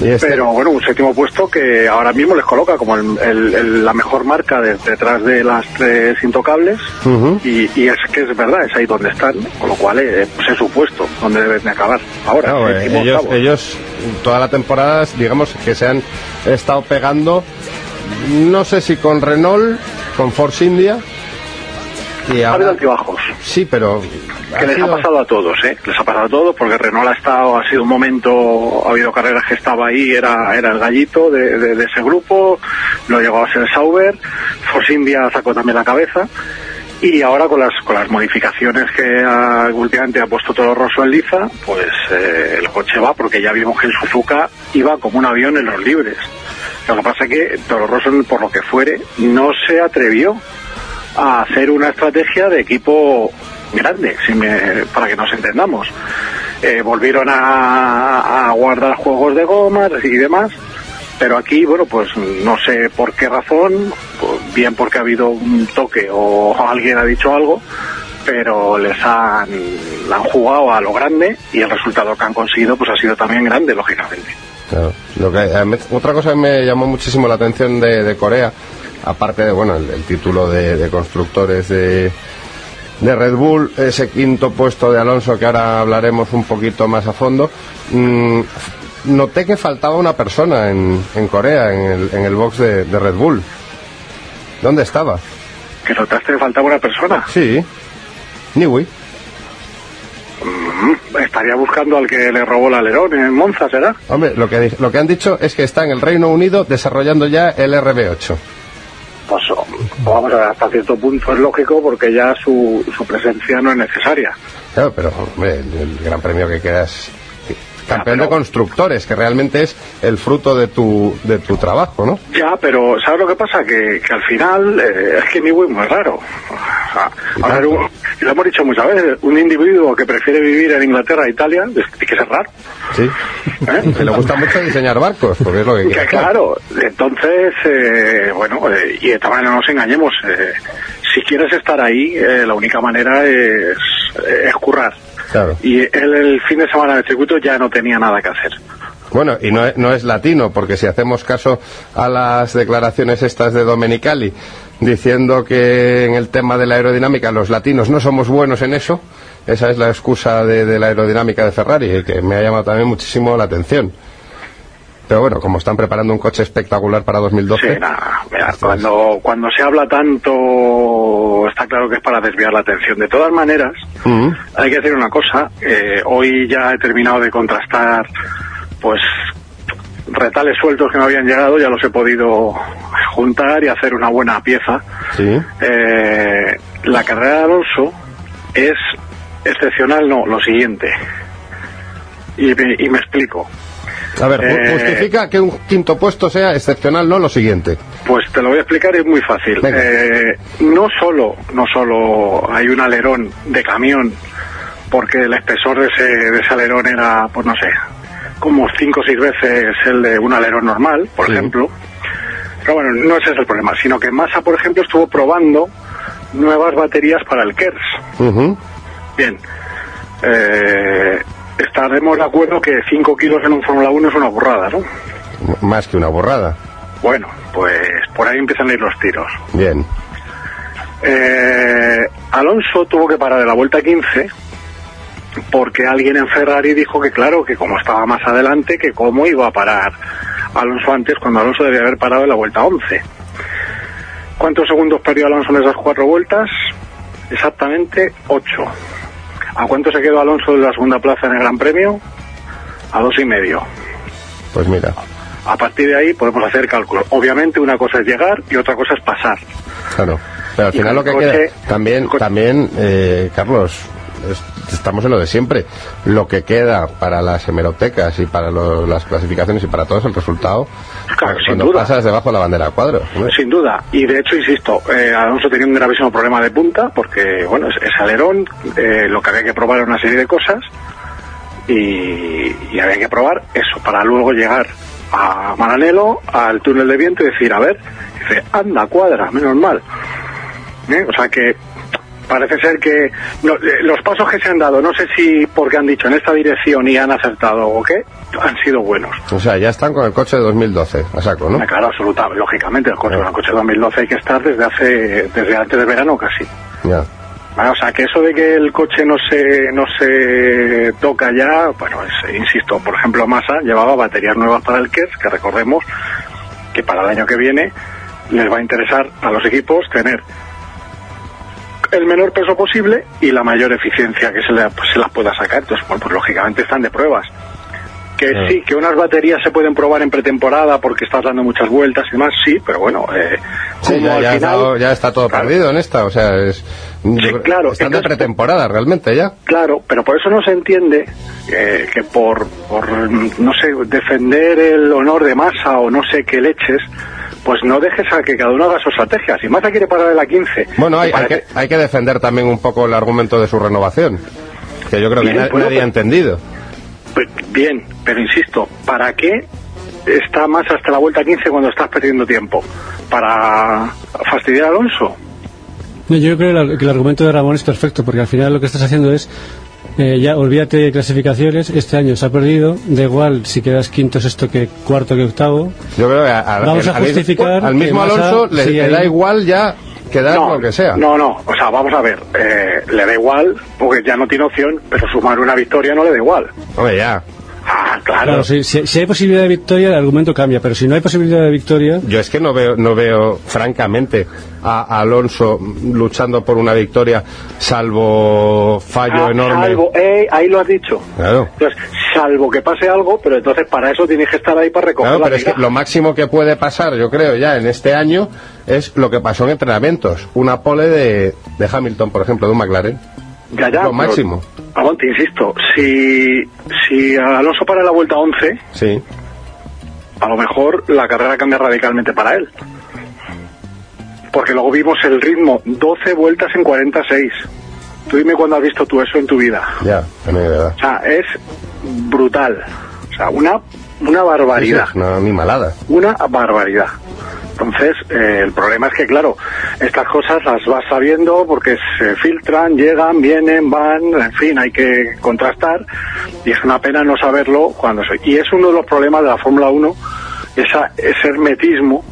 Este- Pero bueno, un séptimo puesto que ahora mismo les coloca como el- el- el- la mejor marca de- detrás de las tres intocables y, y es que es verdad, es ahí donde están, con lo cual eh, pues es su puesto donde deben de acabar. Ahora, eh, ellos, ellos toda la temporada, digamos que se han estado pegando, no sé si con Renault, con Force India. Y ha habido altibajos. sí, pero que les ha pasado a todos, ¿eh? Les ha pasado a todos porque Renault ha estado, ha sido un momento, ha habido carreras que estaba ahí, era, era el gallito de, de- de ese grupo, lo llegó a ser Sauber, Force India sacó también la cabeza y ahora con las, con las modificaciones que ha- últimamente ha puesto Toro Rosso en Liza, pues eh, el coche va porque ya vimos que el Suzuka iba como un avión en los libres. Lo que pasa es que Toro Rosso, por lo que fuere, no se atrevió a hacer una estrategia de equipo grande, si me- para que nos entendamos. Eh, volvieron a, guardar juegos de gomas y demás, pero aquí, bueno, pues no sé por qué razón, pues, bien porque ha habido un toque o alguien ha dicho algo, pero les han, jugado a lo grande y el resultado que han conseguido pues ha sido también grande, lógicamente. Claro. Lo que, otra cosa que me llamó muchísimo la atención de, de Corea, aparte de bueno el, el título de, de constructores de, de Red Bull, ese quinto puesto de Alonso que ahora hablaremos un poquito más a fondo, mm, noté que faltaba una persona en, en Corea, en el, en el box de, de Red Bull. ¿Dónde estaba? Que notaste que faltaba una persona. Sí, Niwi. Mm, estaría buscando al que le robó el alerón en Monza, ¿será? Hombre, lo que, lo que han dicho es que está en el Reino Unido desarrollando ya el RB8. Pues vamos a ver, hasta cierto punto es lógico porque ya su, su presencia no es necesaria. Claro, pero hombre, el, el gran premio que queda campeón pero- de constructores, que realmente es el fruto de tu, de tu trabajo, ¿no? Ya, pero ¿sabes lo que pasa? Que, que al final eh, es que Niwi es muy raro. O sea, Y a ver, un- lo hemos dicho muchas veces, un individuo que prefiere vivir en Inglaterra e Italia, es, que ser raro. Sí. ¿Eh? Que le gusta mucho diseñar barcos, porque es lo que claro, entonces, eh, bueno, eh, y de tal manera no nos engañemos, eh, si quieres estar ahí, eh, la única manera es, es currar. Claro. Y él el fin de semana del circuito ya no tenía nada que hacer. Bueno, y no, es- no es latino, porque si hacemos caso a las declaraciones estas de Domenicali, diciendo que en el tema de la aerodinámica los latinos no somos buenos en eso, esa es la excusa de, de la aerodinámica de Ferrari, que me ha llamado también muchísimo la atención. Pero bueno, como están preparando un coche espectacular para 2012, Sí, nada, mira, cuando, cuando se habla tanto, está claro que es para desviar la atención. De todas maneras, hay que decir una cosa, eh, hoy ya he terminado de contrastar, pues, retales sueltos que me habían llegado, ya los he podido juntar y hacer una buena pieza. sí, Eh, la carrera de Alonso es excepcional, no, lo siguiente. Y me, y me explico. A ver, Eh, justifica que un quinto puesto sea excepcional, no lo siguiente. Pues te lo voy a explicar y es muy fácil. Eh, no solo, no solo hay un alerón de camión, porque el espesor de ese, de ese alerón era, pues no sé, como cinco o seis veces el de un alerón normal, por Sí. ejemplo. Pero bueno, no ese es el problema, sino que Massa, por ejemplo, estuvo probando nuevas baterías para el KERS. Bien. Eh, estaremos de acuerdo que 5 kilos en un Fórmula 1 es una burrada, ¿no? M- Más que una borrada. Bueno, pues por ahí empiezan a ir los tiros. Bien. Eh, Alonso tuvo que parar de la vuelta 15 porque alguien en Ferrari dijo que claro, que como estaba más adelante, que cómo iba a parar Alonso antes cuando Alonso debía haber parado en la vuelta 11. ¿Cuántos segundos perdió Alonso en esas cuatro vueltas? Exactamente 8. ¿A cuánto se quedó Alonso de la segunda plaza en el Gran Premio? A dos y medio. Pues mira. A partir de ahí podemos hacer cálculos. Obviamente una cosa es llegar y otra cosa es pasar. Claro. Pero al final lo que queda. También, también eh, Carlos, es- estamos en lo de siempre. Lo que queda para las hemerotecas y para lo- las clasificaciones y para todo es el resultado. Claro, sin cuando duda. pasas debajo de la bandera a cuadro. Sin duda. Y de hecho, insisto, eh, Alonso tenía un gravísimo problema de punta porque, bueno, es, es alerón, eh, lo que había que probar era una serie de cosas y, y había que probar eso para luego llegar a Maranelo, al túnel de viento y decir, a ver, dice, anda, cuadra, menos mal. ¿Eh? O sea que parece ser que no, eh, los pasos que se han dado, no sé si porque han dicho en esta dirección y han acertado o qué, han sido buenos. O sea, ya están con el coche de 2012, a saco, ¿no? Ah, Claro, absolutamente, lógicamente, el coche, el coche 2012 hay que estar desde hace, desde antes de verano casi. Ya. O sea, que eso de que el coche no se, no se toca ya, bueno, es- insisto, por ejemplo, Massa llevaba baterías nuevas para el KERS, que recordemos que para el año que viene les va a interesar a los equipos tener el menor peso posible y la mayor eficiencia que se, le- pues, se las pueda sacar. Entonces, bueno, pues lógicamente están de pruebas. Que Ah. sí, que unas baterías se pueden probar en pretemporada porque estás dando muchas vueltas y demás, sí, pero bueno, eh, Sí, como ya, al ya, final... está, ya está todo Claro. perdido en esta, o sea, es. claro, Están de entonces- pretemporada realmente ya. Claro, pero por eso no se entiende eh, que por, por, no sé, defender el honor de Massa o no sé qué leches, pues no dejes a que cada uno haga su estrategia. Si Massa quiere parar en la 15... Bueno, hay, que, hay que defender también un poco el argumento de su renovación, que yo creo que bueno, nadie ha pero- entendido. Pues, bien, pero insisto, ¿para qué está Massa hasta la vuelta 15 cuando estás perdiendo tiempo? ¿Para fastidiar a Alonso? No, yo creo que el, que el argumento de Ramón es perfecto, porque al final lo que estás haciendo es, eh, ya olvídate de clasificaciones, este año se ha perdido, da igual si quedas quinto, sexto, que cuarto, que octavo. Yo creo que a- a- Vamos a al- justificar al mismo Alonso le, da igual ya quedar no, lo que sea. No, no, o sea, vamos a ver, eh, le da igual, porque ya no tiene opción, pero sumar una victoria no le da igual. Hombre, ya. Ah, claro. Claro, si, si- si hay posibilidad de victoria, el argumento cambia, pero si no hay posibilidad de victoria, Yo es que no veo, no veo francamente a, a Alonso luchando por una victoria, salvo fallo Ah, enorme. Salvo, eh, ahí lo has dicho. Claro. Entonces, salvo que pase algo, pero entonces para eso tienes que estar ahí para recoger Claro, la pero es que lo máximo que puede pasar, yo creo, ya en este año, es lo que pasó en entrenamientos. Una pole de, de Hamilton, por ejemplo, de un McLaren. Ya, ya, lo máximo. Vamos, te insisto, si, si Alonso para la vuelta 11, Sí. a lo mejor la carrera cambia radicalmente para él. Porque luego vimos el ritmo, 12 vueltas en 46. Tú dime cuándo has visto tú eso en tu vida. Ya, no hay verdad. O sea, es brutal. O sea, una, una barbaridad. Una una barbaridad. Entonces, eh, el problema es que, claro, estas cosas las vas sabiendo porque se filtran, llegan, vienen, van, en fin, hay que contrastar y es una pena no saberlo cuando soy. Y es uno de los problemas de la Fórmula 1, esa, ese hermetismo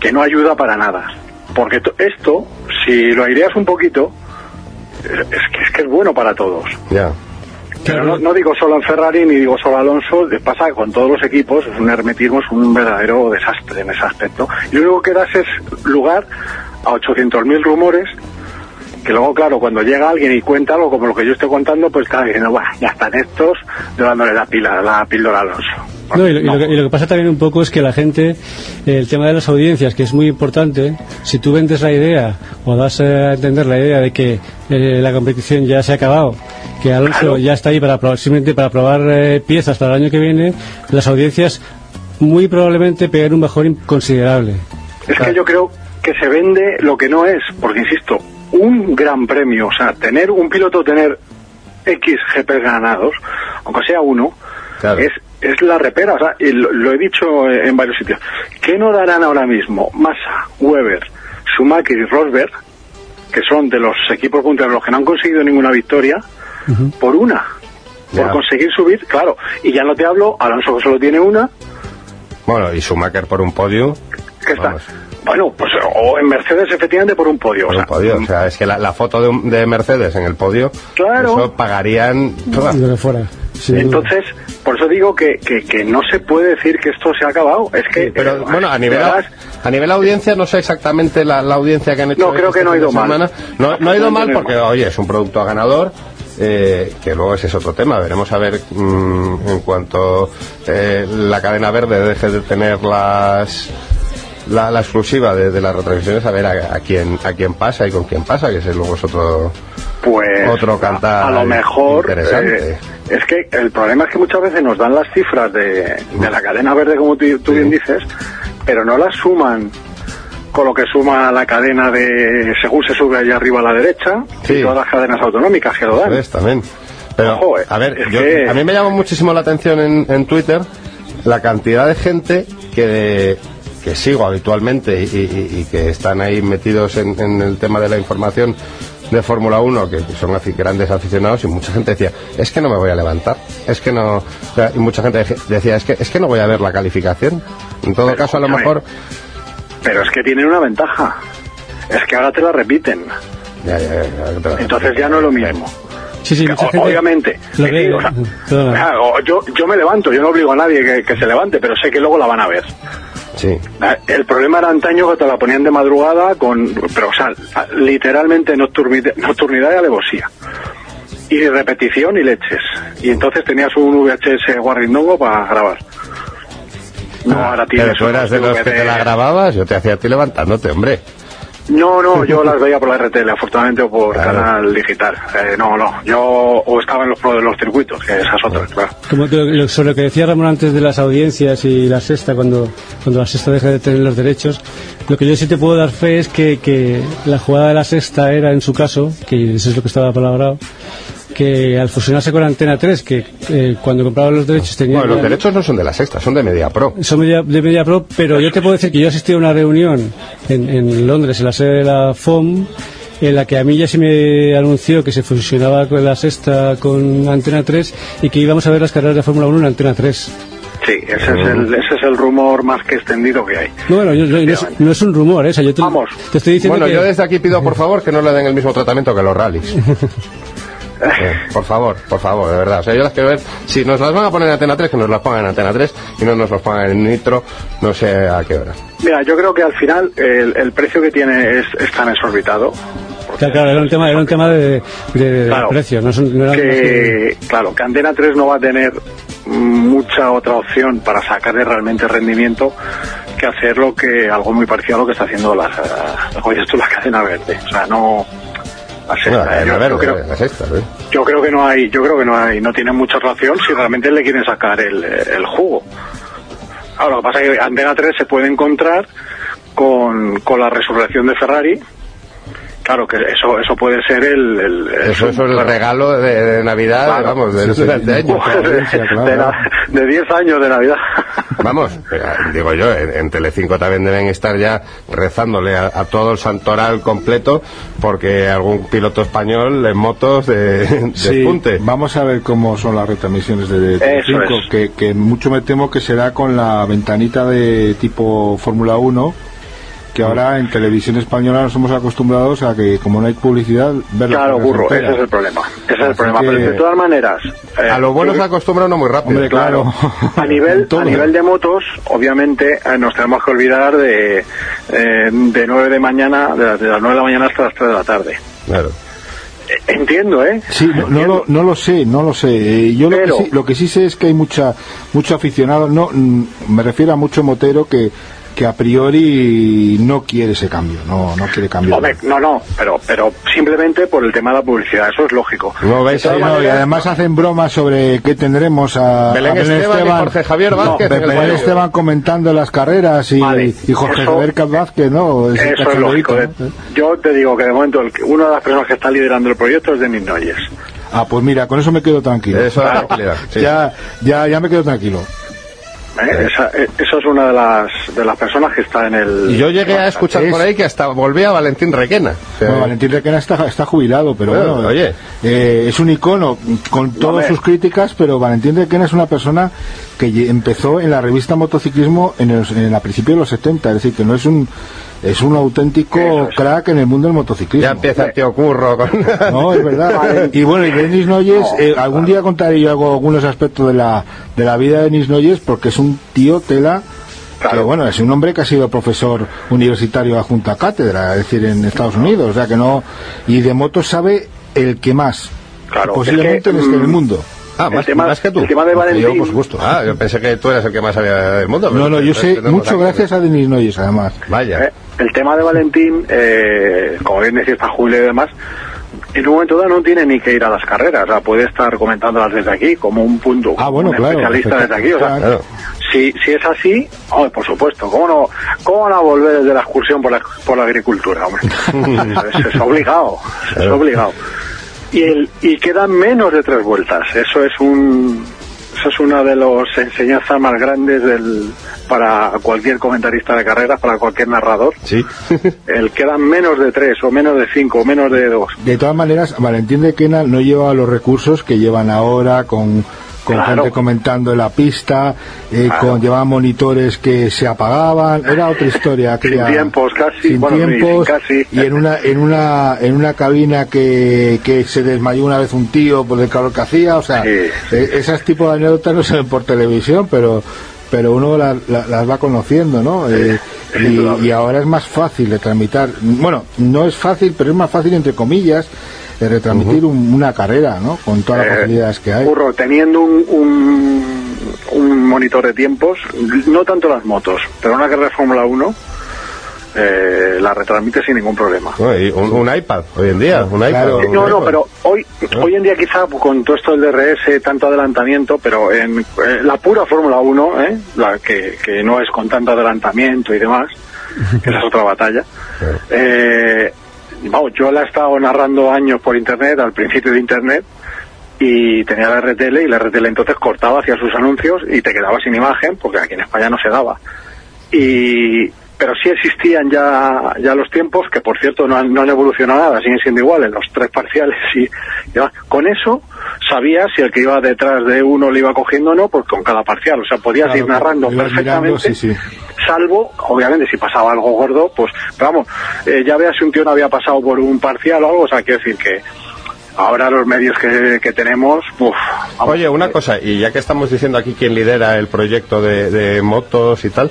que no ayuda para nada. Porque to- esto, si lo aireas un poquito, es que es, que es bueno para todos. Ya. Pero no, no digo solo en Ferrari ni digo solo Alonso, pasa con todos los equipos, es un hermetismo, es un verdadero desastre en ese aspecto. Y lo único que das es lugar a 800.000 rumores, que luego, claro, cuando llega alguien y cuenta algo como lo que yo estoy contando, pues está diciendo, "Buah, ya están estos dándole la, pila, la píldora a Alonso. No, y, lo, y No. lo que, y lo que pasa también un poco es que la gente, el tema de las audiencias, que es muy importante, si tú vendes la idea o das a entender la idea de que eh, la competición ya se ha acabado, que Alonso Claro. ya está ahí para probar, simplemente para probar eh, piezas para el año que viene, las audiencias muy probablemente peguen un mejor considerable. Es que yo creo que se vende lo que no es, porque insisto, un gran premio, o sea, tener un piloto, tener X GP ganados, aunque sea uno, Claro. es, es la repera, o sea, y lo, lo he dicho en varios sitios. ¿Qué no darán ahora mismo Massa, Weber, Schumacher y Rosberg, que son de los equipos punteros los que no han conseguido ninguna victoria, por una? Por Ya. conseguir subir, claro. Y ya no te hablo, Alonso que solo tiene una, Bueno, y Schumacher por un podio. que está. Vamos. Bueno, pues o en Mercedes efectivamente por un podio. Por o un sea, podio. O sea, es que la, la foto de, un- de Mercedes en el podio, Claro. eso pagarían. Fuera. Entonces, por eso digo que, que, que no se puede decir que esto se ha acabado. Es que. Pero eh, bueno, a nivel, además, a nivel audiencia, no sé exactamente la, la audiencia que han hecho. No, creo que no ha ido mal. semana. No, no ha ido mal porque, oye, es un producto ganador. eh, que luego ese es otro tema. Veremos a ver mm, en cuanto eh, la cadena verde deje de tener las la, la exclusiva de, de las retransmisiones a ver a, a quién a quién pasa y con quién pasa, que ese luego es otro Pues otro cantar a, a lo mejor interesante. eh, es que el problema es que muchas veces nos dan las cifras de, de la cadena verde como tú, tú bien dices, pero no las suman con lo que suma la cadena de según se sube allá arriba a la derecha Sí. y todas las cadenas autonómicas que lo dan. ¿Ves? También. Pero, Ojo, eh, a ver, yo- que- a mí me llama muchísimo la atención en, en Twitter la cantidad de gente que, que sigo habitualmente y, y- y que están ahí metidos en, en el tema de la información de Fórmula 1, que son así grandes aficionados, y mucha gente decía, es que no me voy a levantar, es que no... o sea, y mucha gente decía, es que, es que no voy a ver la calificación. En todo Pero, caso, a lo mejor... Pero es que tienen una ventaja. Es que ahora te la repiten. Ya, ya, ya, ya, Entonces ya no es lo mismo. Sí, sí, Que, mucha o- gente obviamente. lo ve, o sea, yo, yo me levanto, yo no obligo a nadie que, que se levante, pero sé que luego la van a ver. Sí. Eh, El problema era antaño que te la ponían de madrugada con, pero o sea, literalmente nocturnidad, nocturnidad y alevosía. Y repetición y leches. Y entonces tenías un VHS guarrindongo para grabar. No, ahora tienes Pero tú eras de los que te la grababas, yo te hacía a ti levantándote, hombre. No, no, yo las veía por la RTL, afortunadamente, o por Claro. canal digital. Eh, no, no, yo o estaba en los de los circuitos, que esas otras, claro. Como que lo- sobre lo que decía Ramón antes de las audiencias y la sexta, cuando, cuando la sexta deja de tener los derechos, lo que yo sí te puedo dar fe es que, que la jugada de la sexta era, en su caso, que eso es lo que estaba palabrado, que al fusionarse con Antena 3, que eh, cuando compraban los derechos tenían... Bueno, los derechos no son de la sexta, son de Media Pro. son media, de Media Pro, pero yo te puedo decir que yo asistí a una reunión en, en Londres, en la sede de la FOM, en la que a mí ya se me anunció que se fusionaba con la sexta con Antena 3 y que íbamos a ver las carreras de Fórmula 1 en Antena 3. Sí, ese es, el, ese es el rumor más que extendido que hay. No, bueno, yo- yo- no, es, no es un rumor, ¿eh? O sea, yo te, Vamos. te estoy diciendo Bueno, que... yo desde aquí pido por favor que no le den el mismo tratamiento que los rallies. Eh, por favor, por favor, de verdad. O sea, yo las quiero ver. Si nos las van a poner en Antena 3, que nos las pongan en Antena 3 y no nos las pongan en Nitro, no sé a qué hora. Mira, yo creo que al final el, el precio que tiene es, es tan exorbitado Claro, claro, era un tema, era un tema de, de- de Claro. precio, no, son- no era más que- que, claro, que Antena 3 no va a tener mucha otra opción para sacarle realmente rendimiento que hacer lo que algo muy parecido a lo que está haciendo la, oye, esto la cadena verde. O sea, no... la sexta, Bueno, la yo- cadena yo verde, creo- la sexta, ¿eh? Yo creo que no hay, yo creo que no hay, no tiene mucha relación si realmente le quieren sacar el, el jugo. Ahora, lo que pasa es que Antena 3 se puede encontrar con, con la resurrección de Ferrari. Claro que eso, eso puede ser el, el- el- Eso, eso es el claro. regalo de, de Navidad, Claro. vamos, de, Sí, años. de, claro. de la- de 10 años de Navidad. Vamos, eh, digo yo, en, en Telecinco también deben estar ya rezándole a, a todo el santoral completo porque algún piloto español en motos de, de Sí, punte. vamos a ver cómo son las retransmisiones de Telecinco, es. que, que mucho me temo que será con la ventanita de tipo Fórmula 1, que ahora en televisión española nos hemos acostumbrados a que como no hay publicidad, ver Claro, burro, ese es el problema. Ese es el Así problema. que- Pero de todas maneras. eh, A lo bueno yo- se acostumbra uno muy rápido. Hombre, claro. A nivel, a nivel de motos, obviamente eh, nos tenemos que olvidar de, eh, de 9 de mañana, de las, de las 9 de la mañana hasta las 3 de la tarde. Claro. Entiendo, ¿eh? Sí, no, no lo, no lo sé, no lo sé. Eh, yo lo, que sí, lo que sí sé es que hay mucha mucho aficionado, no mm, me refiero a mucho motero que que a priori no quiere ese cambio, no no quiere cambiar. Hombre, no, no, pero, pero simplemente por el tema de la publicidad, eso es lógico. No veis Sí, ahí, no, y además hacen bromas sobre qué tendremos a, Belén a Esteban y Jorge Javier Vázquez No, Belén. Esteban comentando las carreras y, Vale, y Jorge eso- Javier Vázquez, ¿no? Eso es lógico. ¿no? ¿eh? Yo te digo que de momento el que- una de las personas que está liderando el proyecto es Denis Noyes. Ah, pues mira, con eso me quedo tranquilo. Eso tranquilidad. sí. Ya, ya, ya me quedo tranquilo. ¿Eh? Esa, eh, esa es una de las, de las personas que está en el... Y yo llegué a escuchar Es- por ahí que hasta volvía Valentín Requena. O sea, No, Valentín Requena está, está jubilado, pero Bueno, bueno, oye. eh, es un icono con todas sus críticas, pero Valentín Requena es una persona que empezó en la revista Motociclismo en, el, en a principios de los 70, es decir, que no es un es un auténtico es. crack en el mundo del motociclismo. ya empieza el tío Curro con... No, es verdad. y bueno, y Denis Noyes, eh, algún día contaré yo algo, algunos aspectos de la, de la vida de Denis Noyes, porque es un tío tela, que Claro. bueno, es un hombre que ha sido profesor universitario a cátedra, es decir, en Estados Unidos, o sea que no, y de motos sabe el que más. Claro, posiblemente es que, en este mm, mundo. Ah, más, tema- más que tú. el tema de Porque Yo, Valentín- por supuesto. Ah, yo pensé que tú eras el que más sabía del mundo. No, no, yo sé mucho gracias a Denis Noyes, además. Vaya. Eh, el tema de Valentín, eh, como bien decía, está Julio y demás, en un momento dado no tiene ni que ir a las carreras, o sea, puede estar comentándolas desde aquí, como un punto, Ah, bueno, un claro, especialista desde aquí, o sea, claro. si, si es así, hombre, por supuesto, ¿cómo no, cómo no volver desde la excursión por la, por la agricultura, hombre? es, es obligado, es obligado. Y, el, y quedan menos de tres vueltas, eso es un... Eso es una de las enseñanzas más grandes del, para cualquier comentarista de carreras, para cualquier narrador. Sí. El quedan menos de tres, o menos de cinco, o menos de dos. De todas maneras, Valentín de Quena no lleva los recursos que llevan ahora con, con Claro. gente comentando en la pista, eh, Claro. con llevaban monitores que se apagaban, era otra historia. aquella- tiempos casi, sin bueno, sin tiempos, casi. y en una en una en una cabina que, que se desmayó una vez un tío por el calor que hacía, o sea, Sí. eh, esas tipos de anécdotas no se ven por televisión, pero pero uno la- la- las va conociendo, ¿no? Eh, y, ahora es más fácil de tramitar, bueno, no es fácil, pero es más fácil entre comillas de retransmitir un- una carrera, ¿no? Con todas las Eh, facilidades que hay. Teniendo un, un, un monitor de tiempos, no tanto las motos, pero una carrera de Fórmula 1, eh, la retransmite sin ningún problema. No, y un, un iPad, hoy en día. Un Claro. iPad. un No, no, iPad. pero hoy, hoy en día quizá con todo esto del DRS, tanto adelantamiento, pero en eh, la pura Fórmula 1, ¿eh? la que, que no es con tanto adelantamiento y demás, que esa es otra batalla, eh, vamos, yo la he estado narrando años por Internet, al principio de Internet, y tenía la RTL y la RTL entonces cortaba hacia sus anuncios y te quedabas sin imagen porque aquí en España no se daba. Y, pero sí existían ya, ya los tiempos que por cierto no han, no han evolucionado nada, siguen siendo iguales, los tres parciales y, y demás. con eso sabías si el que iba detrás de uno le iba cogiendo o no, pues con cada parcial, o sea, podías Claro, ir narrando mirando, perfectamente, sí, sí. salvo, obviamente, si pasaba algo gordo, pues, pero vamos, eh, ya veas si un tío no había pasado por un parcial o algo, o sea, quiero decir que ahora los medios que, que tenemos, uf, Oye, una cosa, y ya que estamos diciendo aquí quién lidera el proyecto de, de motos y tal,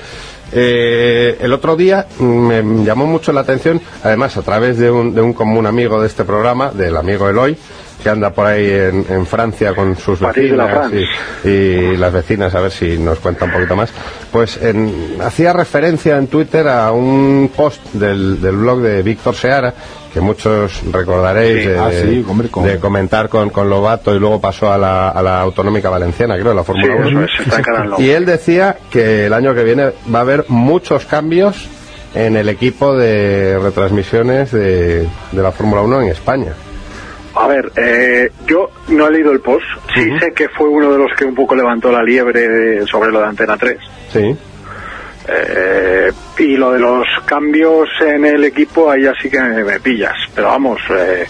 eh, el otro día me llamó mucho la atención, además a través de un, de un común amigo de este programa, del amigo Eloy, que anda por ahí en, en Francia con sus París de la vecinas y, y las vecinas, a ver si nos cuenta un poquito más, pues en- hacía referencia en Twitter a un post del, del blog de Víctor Seara, que muchos recordaréis Sí. de, Ah, sí, hombre, con- de comentar con, con Lobato y luego pasó a la, a la Autonómica Valenciana, creo, la sí, Fórmula 1. es, Canal Lobo. Y él decía que el año que viene va a haber muchos cambios en el equipo de retransmisiones de, de la Fórmula 1 en España. A ver, eh, yo no he leído el post, sí sé que fue uno de los que un poco levantó la liebre de- sobre lo de Antena 3. Sí. Eh, y lo de los cambios en el equipo, ahí así que me, me pillas. Pero vamos, eh,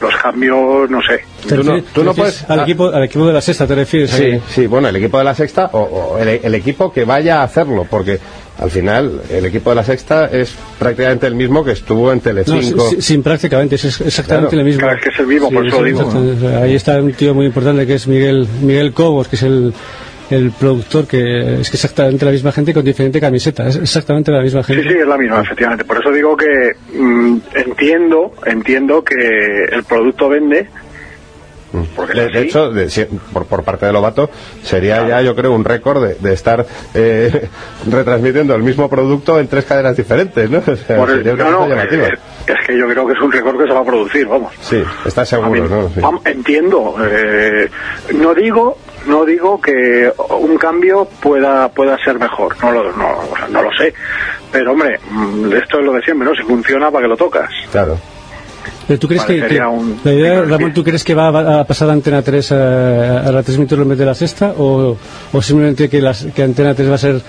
los cambios, no sé. ¿Te Tú no- refieres- tú no te refieres puedes- Al, ah. equipo, al equipo de la sexta, ¿te refieres? Sí, sí, bueno, el equipo de la sexta o, o el, el equipo que vaya a hacerlo, porque al final el equipo de la sexta es prácticamente el mismo que estuvo en No, Telecinco. sí, sin prácticamente, es exactamente Claro. lo mismo. Claro, es que es el mismo, por eso lo digo. exactamente. O sea, Ahí está un tío muy importante que es Miguel Miguel Cobos, que es el, el productor, que es que exactamente la misma gente con diferente camiseta, es exactamente la misma Sí, gente. sí, es la misma, efectivamente. Por eso digo que mm, entiendo, entiendo que el producto vende. Porque De, de hecho, de- si- por, por parte de Lobato, sería ya, yo creo, un récord de, de estar eh, retransmitiendo el mismo producto en tres cadenas diferentes, ¿no? O sea, Por el- sería una no, no, llamativa. es que yo creo que es un récord que se va a producir, vamos. Sí, está mí- seguro, ¿no? Sí. entiendo. eh, no digo, no digo que un cambio pueda pueda ser mejor. No lo, no, o sea, no lo sé. Pero hombre, mm, esto es lo de siempre, ¿no? Si funciona, ¿para que lo tocas? Claro. Pero tú crees que, que Parecería un- la idea, Ramón, ¿tú crees que va a, pasar a Antena 3 a, a retransmitirlo en vez de la sexta o, o simplemente que, las, que Antena 3 va a ser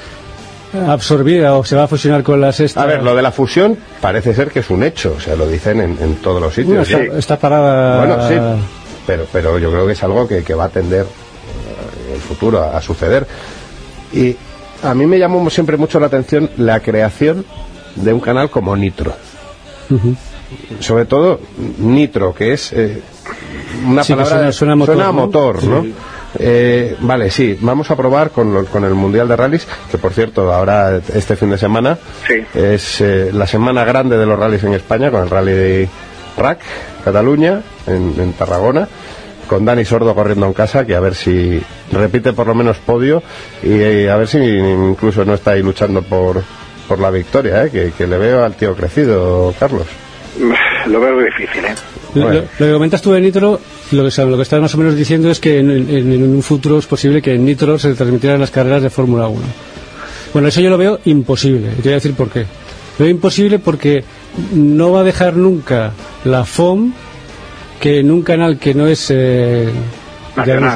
absorbida o se va a fusionar con la sexta? A ver, lo de la fusión parece ser que es un hecho, o sea, lo dicen en, en todos los Bueno, sitios. está, está parada. Bueno, sí, pero, pero yo creo que es algo que, que va a tender futuro a, a suceder. Y a mí me llamó siempre mucho la atención la creación de un canal como Nitro. Sobre todo Nitro, que es eh, una Sí, que palabra suena- suena a motor, motor, ¿no? Eh, vale, sí, vamos a probar con, lo- con el Mundial de Rallys, que por cierto, ahora este fin de semana Sí. es eh, la semana grande de los rallies en España, con el Rally de RAC, Cataluña, en, en Tarragona. Con Dani Sordo corriendo en casa, que a ver si repite por lo menos podio y, a ver si incluso no está ahí luchando por, por la victoria, ¿eh? que, que le veo al tío crecido, Carlos. Lo veo difícil, ¿eh? Lo, Bueno. lo- lo que comentas tú de Nitro, lo que, lo que estás más o menos diciendo es que en, en- en un futuro es posible que en Nitro se transmitieran las carreras de Fórmula 1. Bueno, eso yo lo veo imposible. Y te voy a decir por qué. Lo veo imposible porque no va a dejar nunca la FOM que en un canal que no es eh,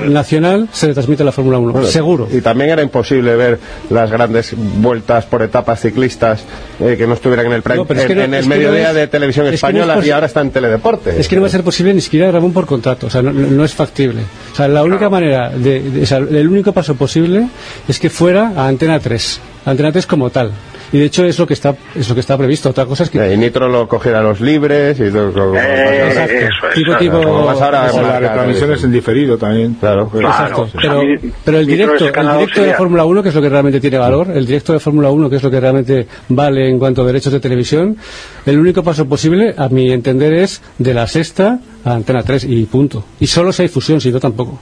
Nacional. se le transmite la Fórmula 1. Bueno, Seguro. Y también era imposible ver las grandes vueltas por etapas ciclistas eh, que no estuvieran en el, prime- No, es en, que no- en el no mediodía es- de televisión es española y ahora está en Teledeporte. Es que no va a ser posible ni siquiera Ramón por contrato, o sea, no, no es factible. O sea, la única manera, de, de- o sea, el único paso posible es que fuera a Antena 3, Antena 3 como tal. Y de hecho es lo que está es lo que está previsto. Otra cosa es que Eh, y Nitro lo cogiera los libres y todo, como- Eh, Exacto. eso es. Tipo, tipo- como vas ahora con las retransmisiones en diferido también. Claro. Exacto, Claro, pero, el directo, el directo de. Fórmula 1, que es lo que realmente tiene valor, el directo de Fórmula 1, que es lo que realmente vale en cuanto a derechos de televisión, el único paso posible, a mi entender, es de la sexta a Antena 3 y punto. Y solo si hay fusión, si no tampoco.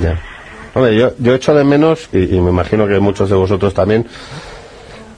Ya. Hombre, yo, yo echo de menos, y, y me imagino que muchos de vosotros también,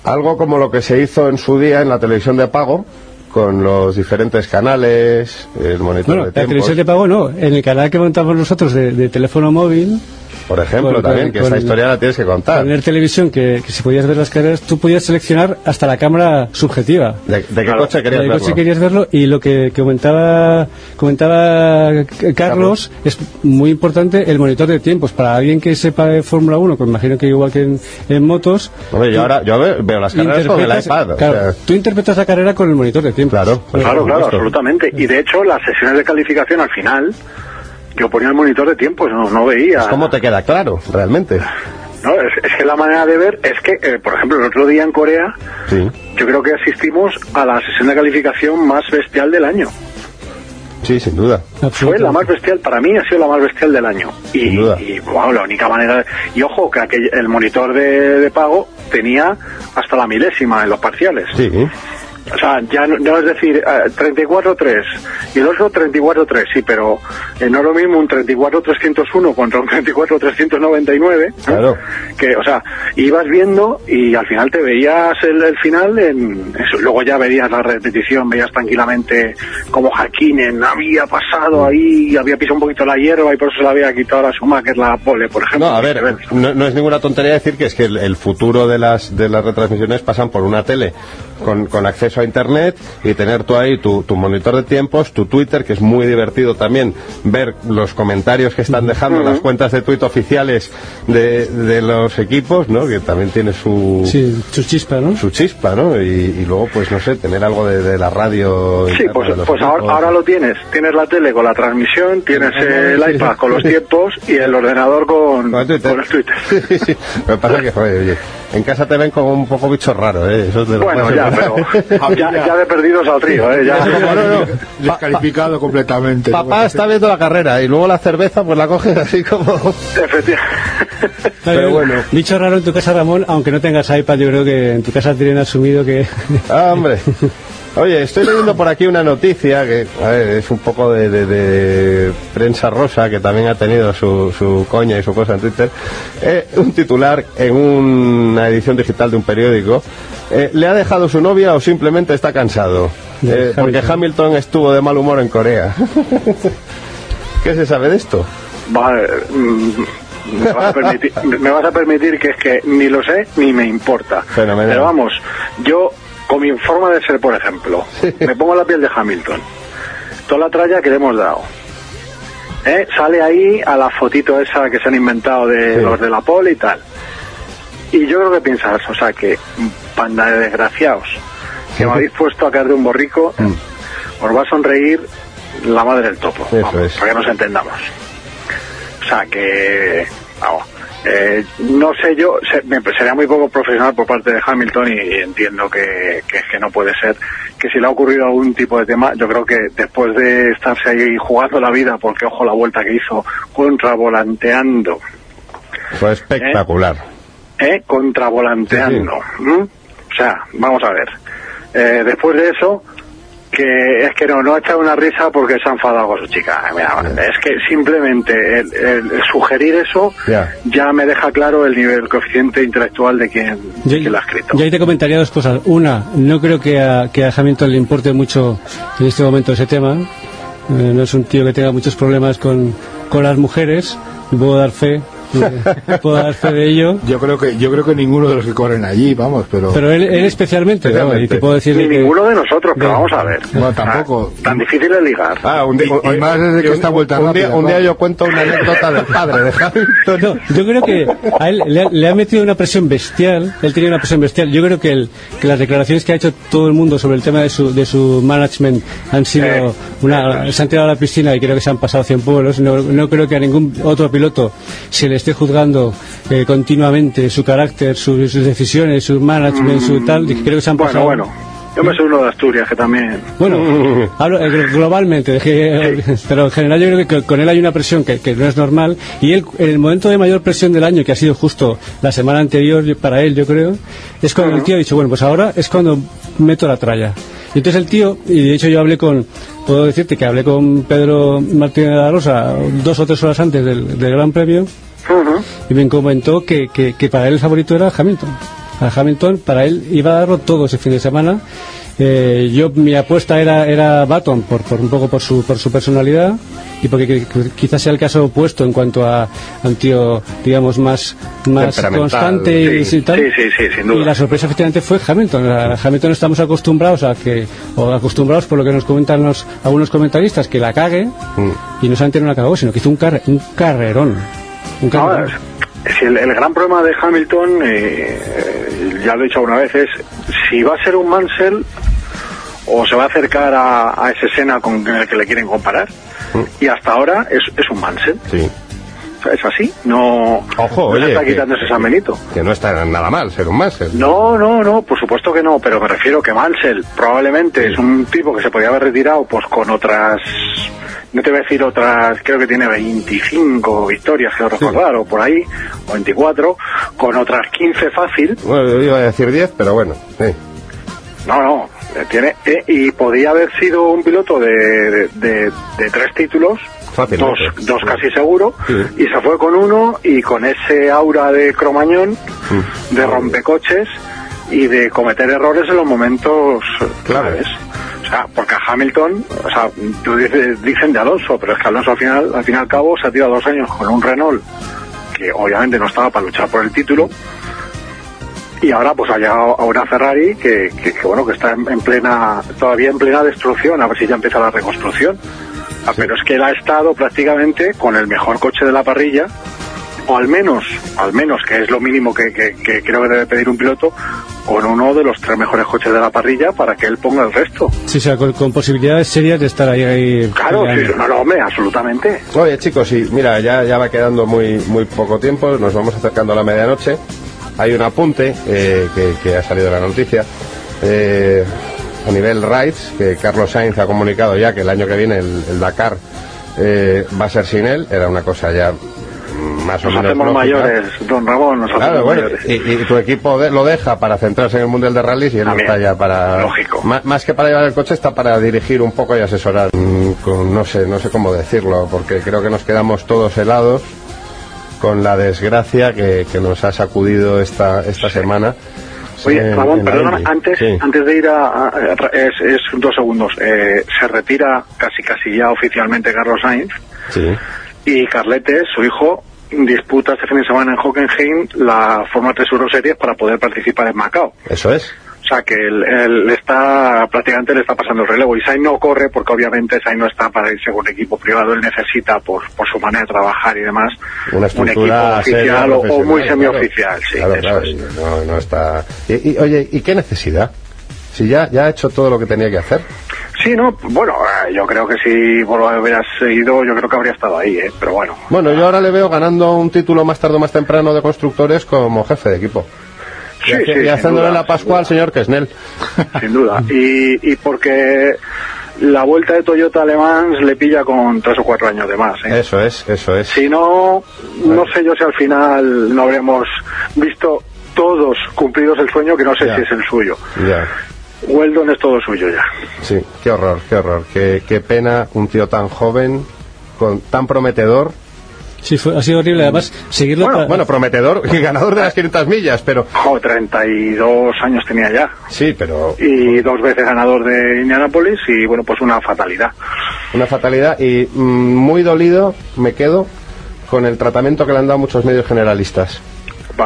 algo como lo que se hizo en su día en la televisión de pago, con los diferentes canales, el monitor Bueno, de la tiempos, televisión de pago no, en el canal que montamos nosotros de, de teléfono móvil, por ejemplo, con- también, con- que esta con- historia la tienes que contar. tener televisión que, que si podías ver las carreras, tú podías seleccionar hasta la cámara subjetiva. ¿De, de qué Claro. coche querías El verlo? coche querías verlo y lo que comentaba comentaba C- Carlos es muy importante el monitor de tiempos para alguien que sepa de Fórmula 1 pues imagino que igual que en, en motos Hombre, yo ahora yo ve- veo las carreras con el iPad. o claro, sea, tú interpretas la carrera con el monitor de tiempos Claro, pues Claro, claro, absolutamente. Y de hecho, las sesiones de calificación al final, yo ponía el monitor de tiempos, no, no veía. ¿Cómo te queda claro, realmente? No, es, es que la manera de ver es que, eh, por ejemplo, el otro día en Corea, Sí, yo creo que asistimos a la sesión de calificación más bestial del año. sí, sin duda. Fue la más bestial, para mí ha sido la más bestial del año. Y, Sin duda. y, wow, la única manera. de- y ojo, que aquel- el monitor de, de pago tenía hasta la milésima en los parciales. Sí, O sea, ya no, no es decir eh, 34-3 y el otro 34-3, sí, pero eh, no es lo mismo un 34-301 contra un 34-399. ¿eh? Claro. Que, o sea, ibas viendo y al final te veías el, el final en eso. Luego ya veías la repetición, veías tranquilamente como Hakkinen había pasado ahí, había pisado un poquito la hierba y por eso se la había quitado a la suma, que es la pole, por ejemplo. No, a ver, no, no es ninguna tontería decir que es que el, el futuro de las, de las retransmisiones pasan por una tele con, con acceso a Internet y tener tú ahí tu, tu monitor de tiempos, tu Twitter, que es muy divertido también ver los comentarios que están dejando las cuentas de Twitter oficiales de, de los equipos, ¿no? Que también tiene su, sí, su chispa ¿no? su chispa, ¿no? Y, y luego, pues no sé, tener algo de, de la radio. Sí, pues, pues ahora, ahora lo tienes. Tienes la tele con la transmisión, tienes el iPad con los tiempos y el ordenador con, Con el Twitter. con el Twitter. Sí, sí. Lo que pasa que, joder, oye, en casa te ven como un poco bicho raro, ¿eh? Eso te Bueno, ya, pero ya, ya de perdidos al río, ¿eh? Ya. No, no, no. Descalificado completamente. Papá está viendo la carrera y luego la cerveza pues la coges así como... Efectivamente. Pero bueno. Dicho raro en tu casa, Ramón, aunque no tengas iPad, yo creo que en tu casa tienen asumido que. Ah, hombre. Oye, estoy leyendo por aquí una noticia que a ver, es un poco de, de- de prensa rosa que también ha tenido su, su coña y su cosa en Twitter. Eh, un titular en una edición digital de un periódico. eh, ¿Le ha dejado su novia o simplemente está cansado? Eh, porque Hamilton. Estuvo de mal humor en Corea. ¿Qué se sabe de esto? Vale, mm, me, vas a permitir, me vas a permitir que es que ni lo sé ni me importa. Fenomenal. Pero vamos, yo con mi forma de ser, por ejemplo, me pongo la piel de Hamilton. Toda la tralla que le hemos dado. ¿Eh? Sale ahí a la fotito esa que se han inventado de Sí. los de la pole y tal. Y yo creo que piensas, o sea, que mm, panda de desgraciados, que me habéis puesto a caer de un borrico, os va a sonreír la madre del topo, Mm. Vamos, para que nos entendamos. O sea, que, vamos, eh, no sé yo, se- me sería muy poco profesional por parte de Hamilton y, entiendo que, que, que no puede ser. Que si le ha ocurrido algún tipo de tema, yo creo que después de estarse ahí jugando la vida, porque ojo la vuelta que hizo, contravolanteando, Fue espectacular. ¿eh? contravolanteando. ¿m? O sea, vamos a ver. Eh, después de eso, que es que no, no ha echado una risa porque se ha enfadado con su chica. Mira, es que simplemente el, el- el sugerir eso Ya. ya me deja claro el nivel el coeficiente intelectual de quien, de quien lo ha escrito. Yo ahí te comentaría dos cosas. Una, no creo que a, que a Hamilton le importe mucho en este momento ese tema. Eh, no es un tío que tenga muchos problemas con, con las mujeres. Y puedo dar fe. Eh, puedo dar fe de ello. Yo creo que yo creo que ninguno de los que corren allí, vamos, pero Pero él, él especialmente, ¿no? y te puedo decir Ni que- ninguno de nosotros, pero de- vamos a ver. Bueno, tampoco. Ah, Tan difícil de ligar. Ah, un día, Y- y más desde que un- esta vuelta un día, rápida, un día ¿no? yo cuento una anécdota del padre de Hamilton. No, yo creo que a él le ha, le ha metido una presión bestial. Él tenía una presión bestial. Yo creo que, el- que las declaraciones que ha hecho todo el mundo sobre el tema de su, de su management han sido Eh, una. Se han tirado a la piscina y creo que se han pasado 100 pueblos. No, no creo que a ningún otro piloto se le esté juzgando eh, continuamente su carácter, su- sus decisiones, su management, su tal. Creo que se han Bueno, pasado. bueno. Yo me soy uno de Asturias que también. Bueno, hablo eh, globalmente, de que- pero en general yo creo que con él hay una presión que, que no es normal y él, en el momento de mayor presión del año, que ha sido justo la semana anterior para él, yo creo, es cuando el tío ha dicho, bueno, pues ahora es cuando meto la tralla. Y entonces el tío, y de hecho yo hablé con, puedo decirte que hablé con Pedro Martínez de la Rosa dos o tres horas antes del, del Gran Premio Y me comentó que, que, que para él el favorito era Hamilton. A Hamilton, para él iba a darlo todo ese fin de semana. Eh, yo mi apuesta era era Baton por, por un poco por su por su personalidad y porque qui- qui- quizás sea el caso opuesto en cuanto a, a un tío digamos más más constante y, Sí, y tal. sí, sí, sí, sin duda. Y la sorpresa efectivamente fue Hamilton. A Hamilton estamos acostumbrados a que o acostumbrados por lo que nos comentan los, algunos comentaristas que la cague Mm. y no solamente no la cagó, sino que hizo un carre- un carrerón. Un No, si el, el gran problema de Hamilton, eh, eh, ya lo he dicho alguna vez, es si va a ser un Mansell o se va a acercar a, a ese Sena con el que le quieren comparar. Y hasta ahora es, es un Mansell. Sí. Es así. No, Ojo, no oye, está que- quitando ese San Benito. Que no está nada mal ser un Mansell. No, no, no, por supuesto que no, pero me refiero que Mansell probablemente es un tipo que se podía haber retirado pues con otras, no te voy a decir otras, creo que tiene 25 victorias, quiero recordar, o por ahí, o 24, con otras 15 fácil, Bueno, yo iba a decir 10, pero bueno. sí. no, no, eh, tiene, eh, y podía haber sido un piloto de, de, de- de tres títulos, Dos, dos casi seguro, Sí. y se fue con uno y con ese aura de cromañón, de rompecoches y de cometer errores en los momentos claves. O sea, porque a Hamilton, o sea, tú dices, dicen de Alonso, pero es que Alonso al final, al fin y al cabo se ha tirado dos años con un Renault que obviamente no estaba para luchar por el título. Y ahora pues ha llegado a una Ferrari que, que- que, bueno que está en, en plena todavía en plena destrucción a ver si ya empieza la reconstrucción Ah, pero es que él ha estado prácticamente con el mejor coche de la parrilla o al menos al menos que es lo mínimo que, que- que creo que debe pedir un piloto con uno de los tres mejores coches de la parrilla para que él ponga el resto Sí, o sea, con, con posibilidades serias de estar ahí. ahí claro sí, no, no hombre absolutamente Oye, chicos, y mira, ya, ya va quedando muy, muy poco tiempo, nos vamos acercando a la medianoche. Hay un apunte eh, que, que ha salido en la noticia. eh, a nivel rides, que Carlos Sainz ha comunicado ya que el año que viene el, el Dakar eh, va a ser sin él. Era una cosa ya más o nos menos. hacemos mayores don Ramón nos Claro, hacemos bueno, mayores y, y tu equipo de- lo deja para centrarse en el Mundial de Rallys y él no También, está ya para... lógico. Má- Más, que para llevar el coche está para dirigir un poco y asesorar. Mm, con, no sé, no sé cómo decirlo, porque creo que nos quedamos todos helados con la desgracia que, que nos ha sacudido esta, esta semana. Oye, Ramón, perdóname, antes, Sí. antes de ir a... a- a- es, es dos segundos. Eh, se retira casi casi ya oficialmente Carlos Sainz Sí. y Carlete, su hijo, disputa este fin de semana en Hockenheim la Fórmula 3 Euro Series para poder participar en Macao. Eso es. O sea que él, él está, prácticamente le está pasando el relevo. Y Sainz no corre porque obviamente Sainz no está para irse con un equipo privado. Él necesita, por, por su manera de trabajar y demás, Una un equipo oficial o, o muy semioficial. Sí, claro, eso claro, es. no, no está... Y, y, oye, ¿y qué necesidad? Si ya, ya ha hecho todo lo que tenía que hacer. Sí, no, bueno, eh, yo creo que si hubieras seguido, yo creo que habría estado ahí, ¿eh? pero bueno. Bueno, yo ahora le veo ganando un título más tarde o más temprano de constructores como jefe de equipo. Sí, y, sí, haciéndole duda, la Pascua al señor Kesnel. Sin duda. Y, y porque la vuelta de Toyota Alemán le pilla con tres o cuatro años de más. ¿eh? Eso es, eso es. Si no, no sé yo si al final no habremos visto todos cumplidos el sueño, que no sé Ya. si es el suyo. Ya. Weldon es todo suyo ya. Sí, qué horror, qué horror. Qué, qué pena un tío tan joven, con tan prometedor. Sí, fue, ha sido horrible. Además, seguirlo. Bueno, pa- bueno, prometedor y ganador de las 500 millas, pero Jo, 32 años tenía ya. sí, pero Y dos veces ganador de Indianapolis y bueno, pues una fatalidad. una fatalidad y mm, muy dolido me quedo con el tratamiento que le han dado muchos medios generalistas.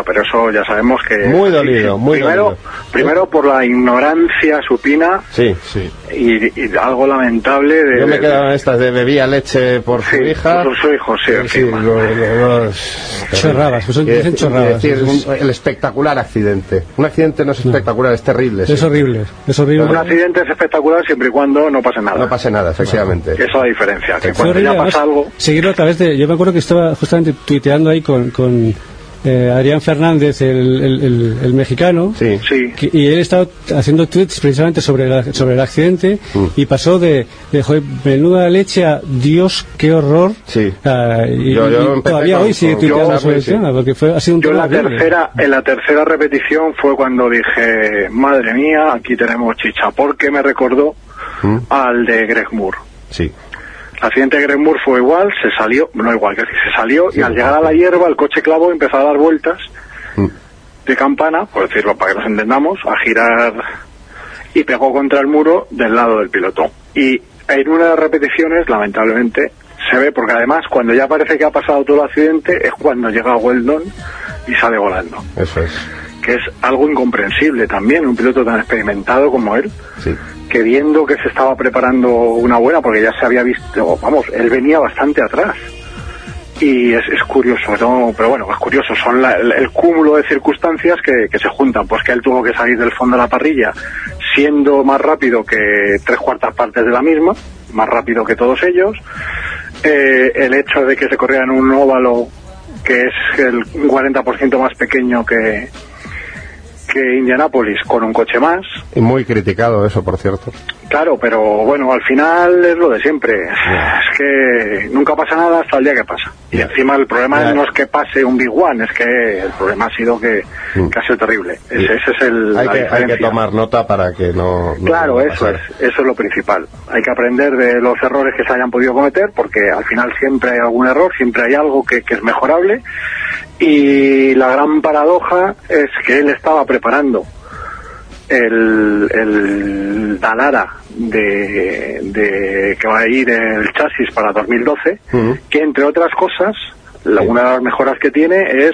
Pero eso ya sabemos que... Muy dolido, muy primero, dolido. Primero por la ignorancia supina Sí, Sí. y, y algo lamentable de... yo me quedo en estas de bebía leche por su hija. por su hijo, sí, los- Chorradas, pues son- Y dicen decir- chorradas. y decir, Es- un- el espectacular accidente. Un accidente no es espectacular, es terrible. Es sí. horrible. Es horrible. Un accidente es espectacular siempre y cuando no pase nada. No pase nada, efectivamente. Esa es la diferencia, que cuando horrible, ya además, pasa algo... Seguirlo a través de. Yo me acuerdo que estaba justamente tuiteando ahí con, con eh, Adrián Fernández, el, el- el- el mexicano. Sí. Sí, que- y él estaba haciendo tweets precisamente sobre, la- sobre el accidente Mm. y pasó de, de joder, menuda leche a Dios, qué horror. Sí. Ah, y, Yo- yo y empecé todavía con- hoy sigue tuiteando sobre el tema, porque fue, ha sido un Yo en la horrible. tercera, en la tercera repetición fue cuando dije, madre mía, aquí tenemos chicha, porque me recordó Mm. al de Greg Moore. Sí. El accidente de Greg Moore fue igual, se salió, no igual, que se salió Sí, y al llegar a la hierba el coche clavo y empezó a dar vueltas Mm. de campana, por decirlo para que nos entendamos, a girar y pegó contra el muro del lado del piloto. Y en una de las repeticiones, lamentablemente, se ve, porque además cuando ya parece que ha pasado todo el accidente es cuando llega Weldon y sale volando Eso es. Que es algo incomprensible también, un piloto tan experimentado como él, Sí. que viendo que se estaba preparando una buena, porque ya se había visto, vamos, él venía bastante atrás. Y es, es curioso, ¿no? pero bueno, es curioso, son la- el, el cúmulo de circunstancias que, que se juntan, pues que él tuvo que salir del fondo de la parrilla siendo más rápido que tres cuartas partes de la misma, más rápido que todos ellos, eh, el hecho de que se corriera en un óvalo que es el un 40% más pequeño que, que Indianápolis con un coche más. Y muy criticado eso, por cierto. Claro, pero bueno, al final es lo de siempre. Es que nunca pasa nada hasta el día que pasa. Y encima el problema no es que pase un Big One, es que el problema ha sido que, Mm. que ha sido terrible. Ese, ese es el, Hay la que, hay que tomar nota para que no. no Claro, eso es, eso es lo principal. Hay que aprender de los errores que se hayan podido cometer, porque al final siempre hay algún error, siempre hay algo que, que es mejorable. Y la gran paradoja es que él estaba preparando el, el Dalara de, de que va a ir el chasis para 2012, Ujú. que entre otras cosas, la- Sí. una de las mejoras que tiene es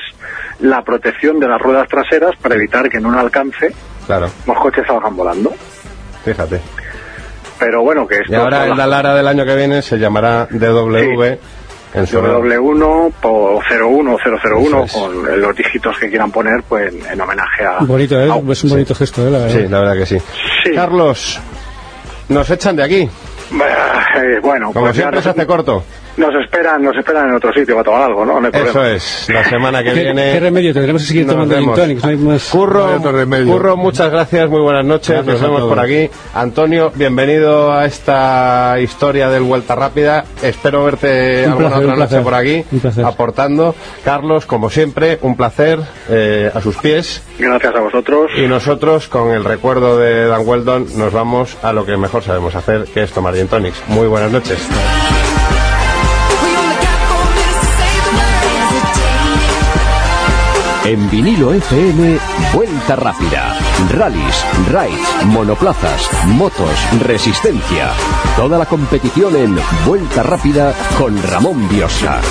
la protección de las ruedas traseras para evitar que en un alcance Claro, los coches salgan volando. fíjate. Pero bueno, que esto Y ahora el las- Dalara del año que viene se llamará DW en su honor. W1 o 01 o 001 Eso es. con los dígitos que quieran poner pues en, en homenaje a Bonito, ¿eh? a- es un bonito gesto, ¿eh? La verdad. Sí, la verdad que sí. Sí. Carlos, nos echan de aquí. Eh, bueno Como pues siempre se hace corto. Nos esperan nos esperan en otro sitio para tomar algo no, no hay Eso es, la semana que ¿Qué, viene. qué remedio? Tendremos que seguir nos tomando gin vemos. tonics, no hay más... Curro, No hay otro remedio. Curro, muchas gracias, muy buenas noches, Gracias nos vemos por aquí. Antonio, bienvenido a esta historia del Vuelta Rápida. Espero verte Un alguna placer, otra noche placer. por aquí, aportando. Carlos, como siempre, un placer eh, a sus pies. gracias a vosotros Y nosotros, con el recuerdo de Dan Weldon, nos vamos a lo que mejor sabemos hacer, que es tomar gin tonics. Muy buenas noches. En vinilo FM, Vuelta Rápida. Rallys, rides, monoplazas, motos, resistencia. Toda la competición en Vuelta Rápida con Ramón Biosca.